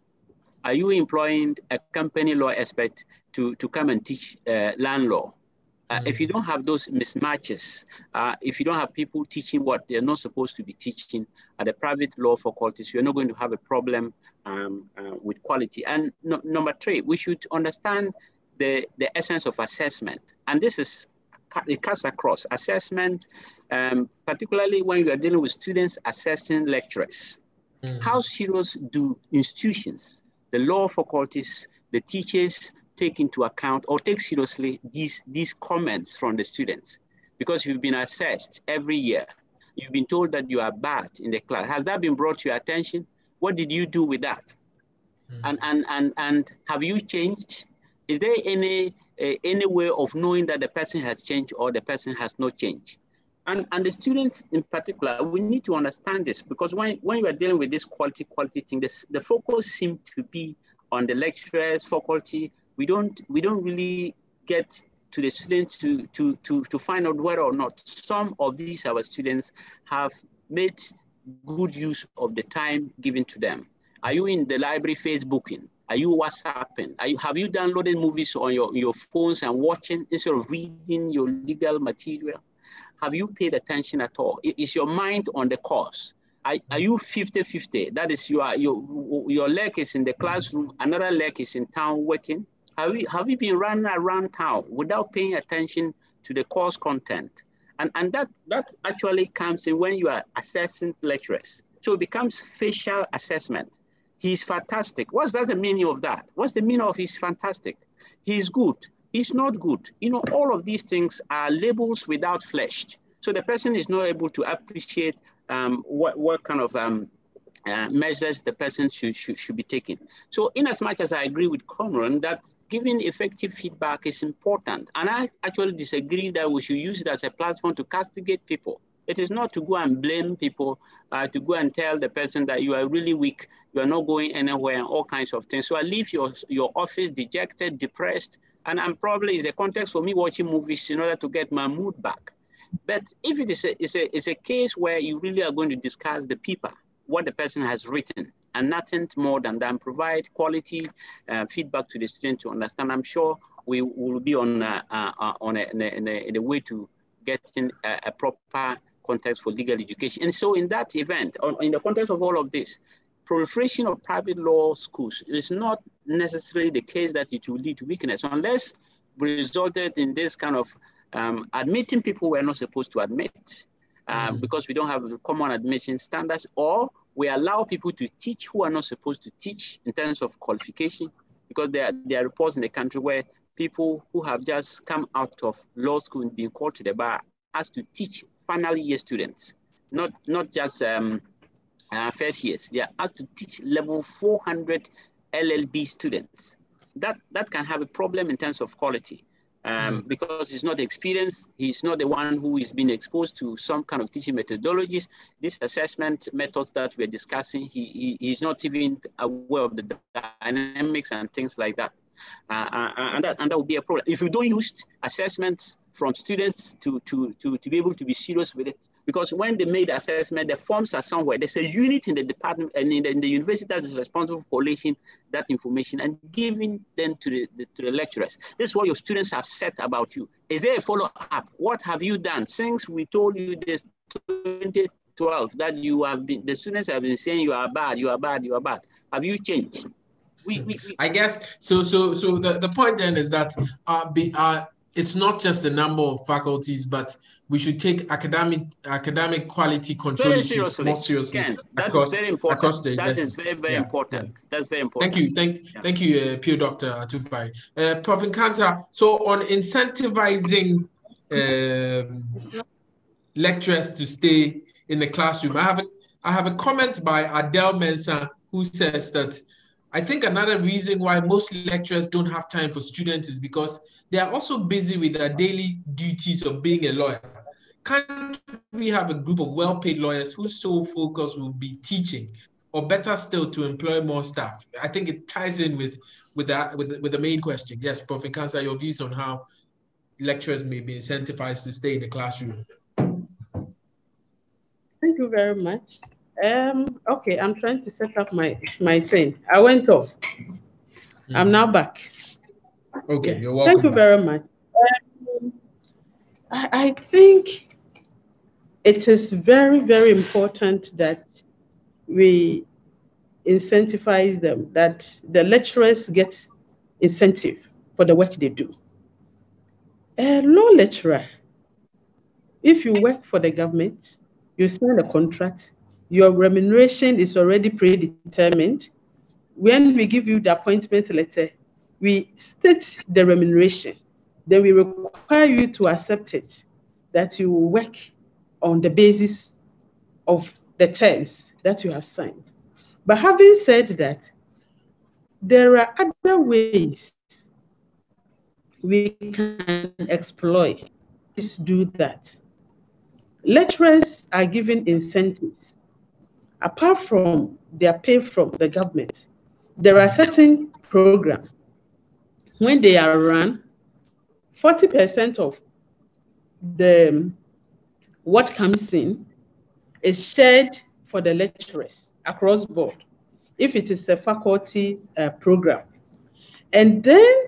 Are you employing a company law aspect to, to come and teach uh, land law. Uh, mm. If you don't have those mismatches, uh, if you don't have people teaching what they're not supposed to be teaching at the private law faculties, you're not going to have a problem um, uh, with quality. And no, number three, we should understand the, the essence of assessment. And this is, it cuts across assessment, um, particularly when you are dealing with students assessing lecturers. Mm. How serious do institutions, the law faculties, the teachers, take into account or take seriously these, these comments from the students because you've been assessed every year. You've been told that you are bad in the class. Has that been brought to your attention? What did you do with that? Mm. And, and, and, and have you changed? Is there any, uh, any way of knowing that the person has changed or the person has not changed? And, and the students in particular, we need to understand this because when, when you are dealing with this quality, quality thing, this, the focus seems to be on the lecturers, faculty. We don't, we don't really get to the students to, to, to, to find out whether or not some of these our students have made good use of the time given to them. Are you in the library Facebooking? Are you WhatsApping? Are you, have you downloaded movies on your, your phones and watching instead of reading your legal material? Have you paid attention at all? Is your mind on the course? Are, are you 50-50? That is, you are, your, your leg is in the classroom, another leg is in town working. Have you, have you been running around town without paying attention to the course content? And, and that, that actually comes in when you are assessing lecturers. So it becomes facial assessment. He's fantastic. What's that the meaning of that? What's the meaning of he's fantastic? He's good. He's not good. You know, all of these things are labels without flesh. So the person is not able to appreciate um, what, what kind of um, uh, measures the person should, should, should be taking. So in as much as I agree with Conran that giving effective feedback is important, and I actually disagree that we should use it as a platform to castigate people. It is not to go and blame people, uh, to go and tell the person that you are really weak, you are not going anywhere, and all kinds of things. So I leave your, your office dejected, depressed, and I'm probably is a context for me watching movies in order to get my mood back. But if it is a, is a, is a case where you really are going to discuss the paper, what the person has written, and nothing more than that, provide quality uh, feedback to the student to understand, I'm sure we will be on, uh, uh, on a, in, a, in, a, in a way to getting a, a proper context for legal education. And so in that event, on, in the context of all of this, proliferation of private law schools is not necessarily the case that it will lead to weakness unless resulted in this kind of um, admitting people we're not supposed to admit mm. because we don't have common admission standards or we allow people to teach who are not supposed to teach in terms of qualification because there are, there are reports in the country where people who have just come out of law school and being called to the bar has to teach final year students, not, not just um, uh, first years. They are asked to teach level 400 LLB students. That, that can have a problem in terms of quality. Um, mm. because he's not experienced, he's not the one who is being exposed to some kind of teaching methodologies. These assessment methods that we're discussing, he, he, he's not even aware of the dynamics and things like that. Uh, uh, and, that, and that would be a problem. If you don't use assessments from students to, to, to, to be able to be serious with it, because when they made assessment, the forms are somewhere. There's a unit in the department and in the, in the university that is responsible for collating that information and giving them to the, the, to the lecturers. This is what your students have said about you. Is there a follow-up? What have you done since we told you this 2012 that you have been, the students have been saying you are bad, you are bad, you are bad. Have you changed? We, we, we, I guess so. So, so the, the point then is that uh, be, uh, it's not just the number of faculties, but we should take academic academic quality control very issues seriously. more seriously Again, that's across, very important. across the That is very, very yeah. important. Yeah. That's very important. Thank you. Thank, yeah. thank you, uh, Pio Dr. Atupare. Uh, Prof. Nkansah, so on incentivizing um, lecturers to stay in the classroom, I have a, I have a comment by Adele Mensah who says that I think another reason why most lecturers don't have time for students is because they are also busy with their daily duties of being a lawyer. Can't we have a group of well-paid lawyers whose sole focus will be teaching, or better still, to employ more staff? I think it ties in with with that with, with the main question. Yes, Prof. Nkansah, your views on how lecturers may be incentivized to stay in the classroom. Thank you very much. Um, okay, I'm trying to set up my my thing. I went off. Mm. I'm now back. Okay, yeah. you're welcome. Thank you very much. Um, I, I think it is very, very important that we incentivize them, that the lecturers get incentive for the work they do. A law lecturer, if you work for the government, you sign a contract, your remuneration is already predetermined. When we give you the appointment letter, we state the remuneration. Then we require you to accept it, that you will work on the basis of the terms that you have signed. But having said that, there are other ways we can exploit. Please do that. lecturers are given incentives. Apart from their pay from the government, there are certain programs. When they are run, 40% of the what comes in is shared for the lecturers across board, if it is a faculty uh, program. And then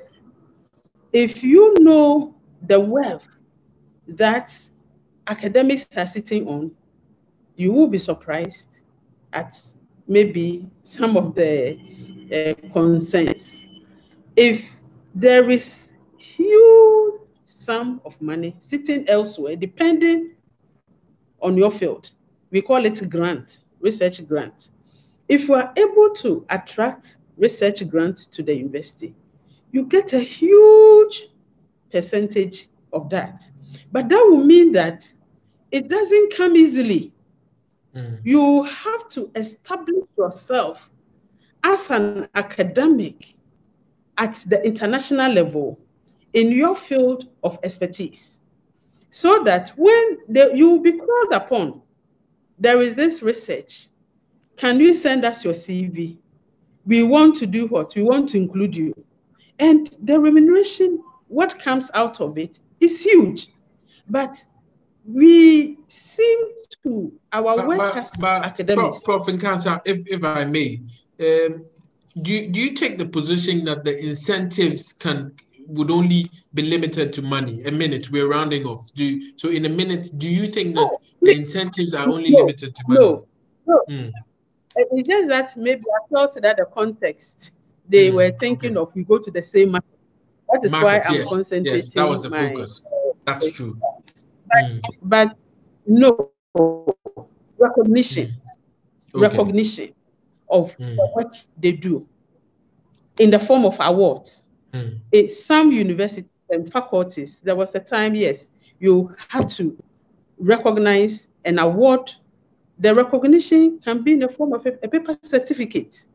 if you know the wealth that academics are sitting on, you will be surprised at maybe some of the uh, concerns. If there is huge sum of money sitting elsewhere, depending on your field, we call it grant, research grant. If you are able to attract research grant to the university, you get a huge percentage of that. But that will mean that it doesn't come easily. Mm. You have to establish yourself as an academic at the international level in your field of expertise so that when the, you will be called upon, there is this research. Can you send us your CV? We want to do what? We want to include you. And the remuneration, what comes out of it, is huge. But we seem to our but, work as but, academics. Prof. Nkansah, if, if I may, um, do, you, do you take the position that the incentives can would only be limited to money? A minute, we're rounding off. Do you, so in a minute, do you think that the incentives are only no, limited to money? No, no. Mm. It's just that maybe I thought that the context they mm, were thinking okay. of we go to the same market. That is market, why I'm yes, concentrating. Yes, that was the my, focus. That's true. But, mm. but no recognition, okay. recognition of mm. what they do in the form of awards. Mm. In some universities and faculties, there was a time, yes, you had to recognize an award. The recognition can be in the form of a, a paper certificate,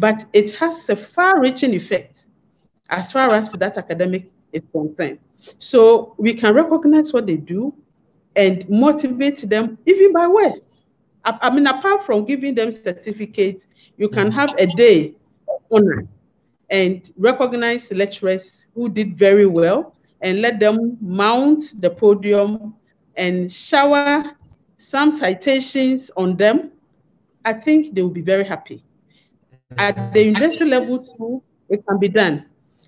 but it has a far-reaching effect as far as that academic is concerned. So we can recognize what they do and motivate them even by words. I, I mean, apart from giving them certificates, you can mm. have a day of honor and recognize lecturers who did very well and let them mount the podium and shower some citations on them. I think they will be very happy. At the university level too, it can be done.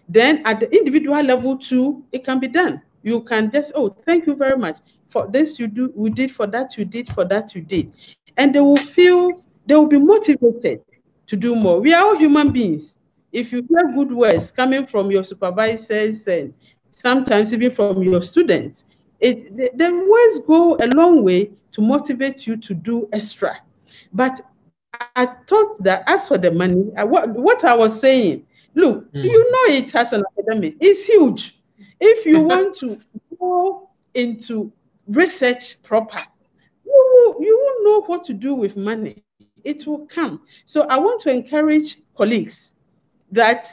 Then at the individual level too, it can be done. You can just, oh, thank you very much for this you do, we did for that, you did for that, you did. And they will feel, they will be motivated to do more. We are all human beings. If you hear good words coming from your supervisors and sometimes even from your students, it, the, the words go a long way to motivate you to do extra. But I thought that as for the money, I, what, what I was saying, look, mm. you know it as an academic, it's huge. If you want to go into research proper, you you will know what to do with money. It will come. So I want to encourage colleagues that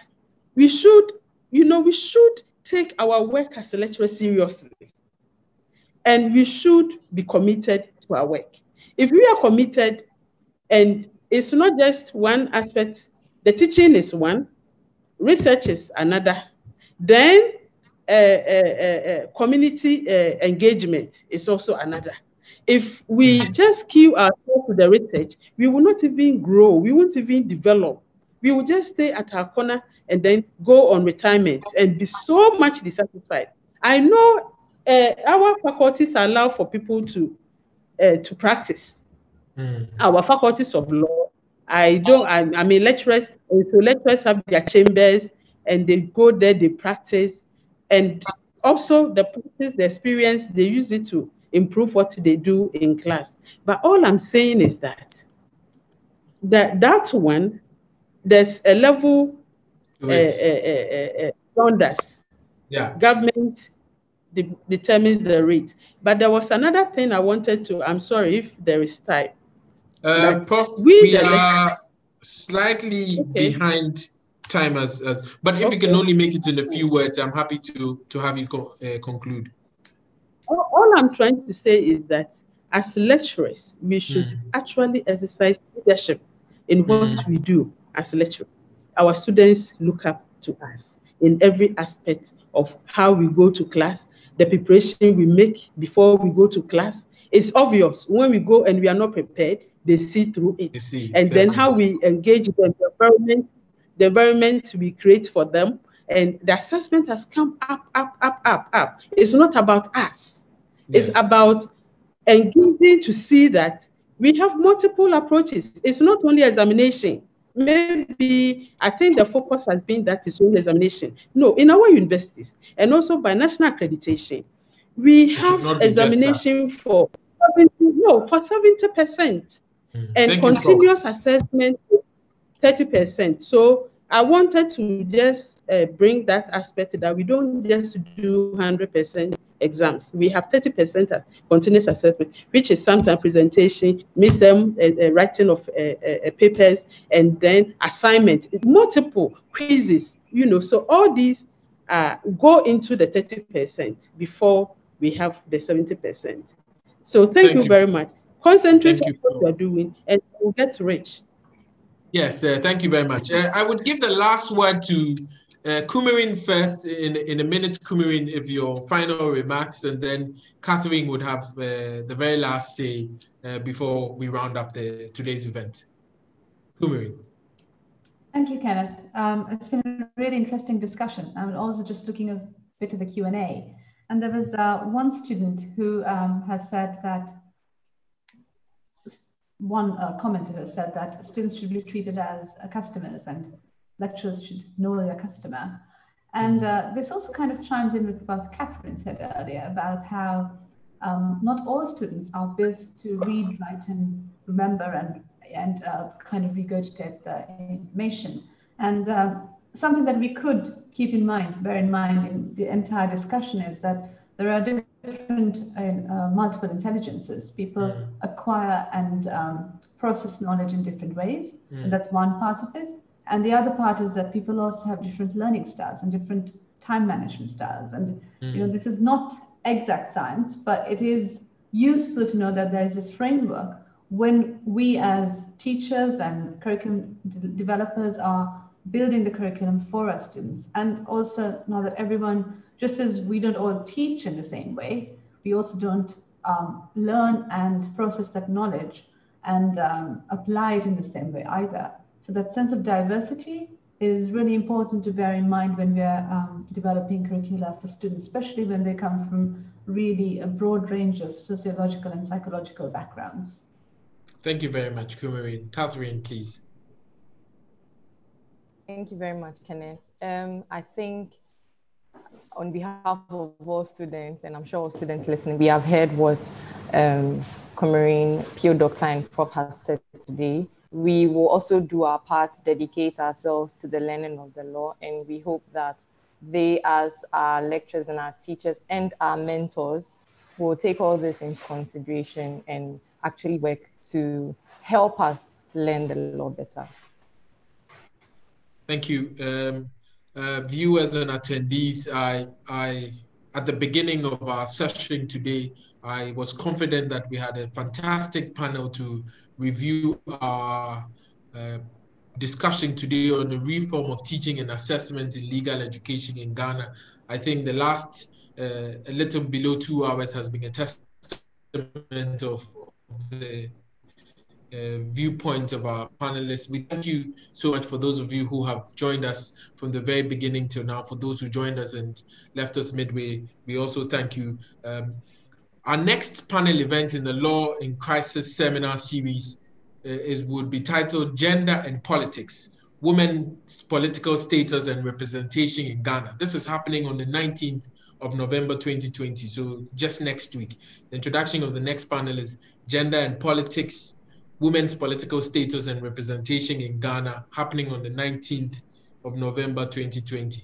we should, you know, we should take our work as a lecturer seriously. And we should be committed to our work. If we are committed, and it's not just one aspect, the teaching is one, research is another, then uh, uh, community engagement is also another. If we just kill ourselves to the research, we will not even grow, we won't even develop. We will just stay at our corner and then go on retirement and be so much dissatisfied. I know uh, our faculties allow for people to uh, to practice. Mm. Our faculties of law, I don't. I, I mean, lecturers. So lecturers have their chambers and they go there, they practice. And also the practice, the experience, they use it to improve what they do in class. But all I'm saying is that that, that one, there's a level uh, uh, uh, Yeah. Government de determines the rate. But there was another thing I wanted to, I'm sorry if there is time. Uh, Prof, we, we are slightly okay. behind time as, as but if okay. you can only make it in a few words, I'm happy to to have you co uh, conclude. All, all I'm trying to say is that as lecturers, we should mm. actually exercise leadership in what mm. we do as lecturers. Our students look up to us in every aspect of how we go to class, the preparation we make before we go to class. It's obvious when we go and we are not prepared, they see through it. See, and then how we engage them, the environment, the environment we create for them, and the assessment has come up, up, up, up, up. It's not about us. Yes. It's about engaging to see that we have multiple approaches. It's not only examination. Maybe I think the focus has been that it's only examination. No, in our universities and also by national accreditation, we it have examination for 70, no for 70% mm. and Thank continuous assessment 30%. So I wanted to just uh, bring that aspect that we don't just do 100% exams. We have 30% continuous assessment, which is sometimes presentation, midterm uh, uh, writing of uh, uh, papers, and then assignment, multiple quizzes, you know. So all these uh, go into the 30% before we have the 70%. So thank, thank you, you, very much. Concentrate thank on you. what you are doing and we'll get rich. Yes, uh, thank you very much. Uh, I would give the last word to uh, Kumarin first in, in a minute, Kumarin, if your final remarks, and then Catherine would have uh, the very last say uh, before we round up the today's event. Kumarin. Thank you, Kenneth. Um, it's been a really interesting discussion. I'm also just looking a bit of the Q&A. And there was uh, one student who um, has said that one uh, commentator said that students should be treated as uh, customers and lecturers should know their customer. And uh, this also kind of chimes in with what Catherine said earlier about how um, not all students are built to read, write, and remember and, and uh, kind of regurgitate the information. And uh, something that we could keep in mind, bear in mind in the entire discussion is that there are different uh, multiple intelligences. People mm. acquire and um, process knowledge in different ways, mm. and that's one part of it. And the other part is that people also have different learning styles and different time management styles. And mm. you know, this is not exact science, but it is useful to know that there is this framework when we as teachers and curriculum de- developers are building the curriculum for our students and also know that everyone just as we don't all teach in the same way, we also don't um, learn and process that knowledge and um, apply it in the same way either. So that sense of diversity is really important to bear in mind when we're um, developing curricula for students, especially when they come from really a broad range of sociological and psychological backgrounds. Thank you very much, Kumarin. Catherine, please. Thank you very much, Kenneth. Um, I think on behalf of all students, and I'm sure all students listening, we have heard what um, Kumarin, Pio Doctor, and Prof have said today. We will also do our part, dedicate ourselves to the learning of the law, and we hope that they, as our lecturers and our teachers and our mentors, will take all this into consideration and actually work to help us learn the law better. Thank you. Um, uh, viewers and attendees, I, I, at the beginning of our session today, I was confident that we had a fantastic panel to review our uh, discussion today on the reform of teaching and assessment in legal education in Ghana. I think the last uh, a little below two hours has been a testament of, of the uh, viewpoint of our panelists. We thank you so much for those of you who have joined us from the very beginning till now. For those who joined us and left us midway, we also thank you. Um, our next panel event in the Law in Crisis seminar series uh, is would be titled Gender and Politics, Women's Political Status and Representation in Ghana. This is happening on the 19th of November 2020, so just next week. The introduction of the next panel is Gender and Politics, women's political status and representation in Ghana, happening on the 19th of November 2020.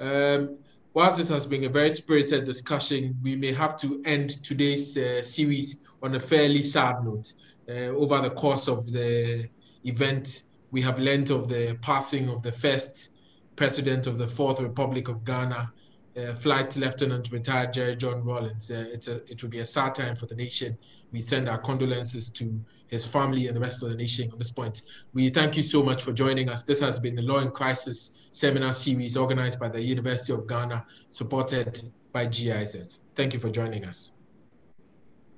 Um, whilst this has been a very spirited discussion, we may have to end today's uh, series on a fairly sad note. Uh, over the course of the event, we have learned of the passing of the first president of the Fourth Republic of Ghana, uh, Flight Lieutenant retired Jerry John Rawlings. Uh, it's a, it will be a sad time for the nation. We send our condolences to his family and the rest of the nation on this point. We thank you so much for joining us. This has been the Law in Crisis seminar series organized by the University of Ghana, supported by GIZ. Thank you for joining us.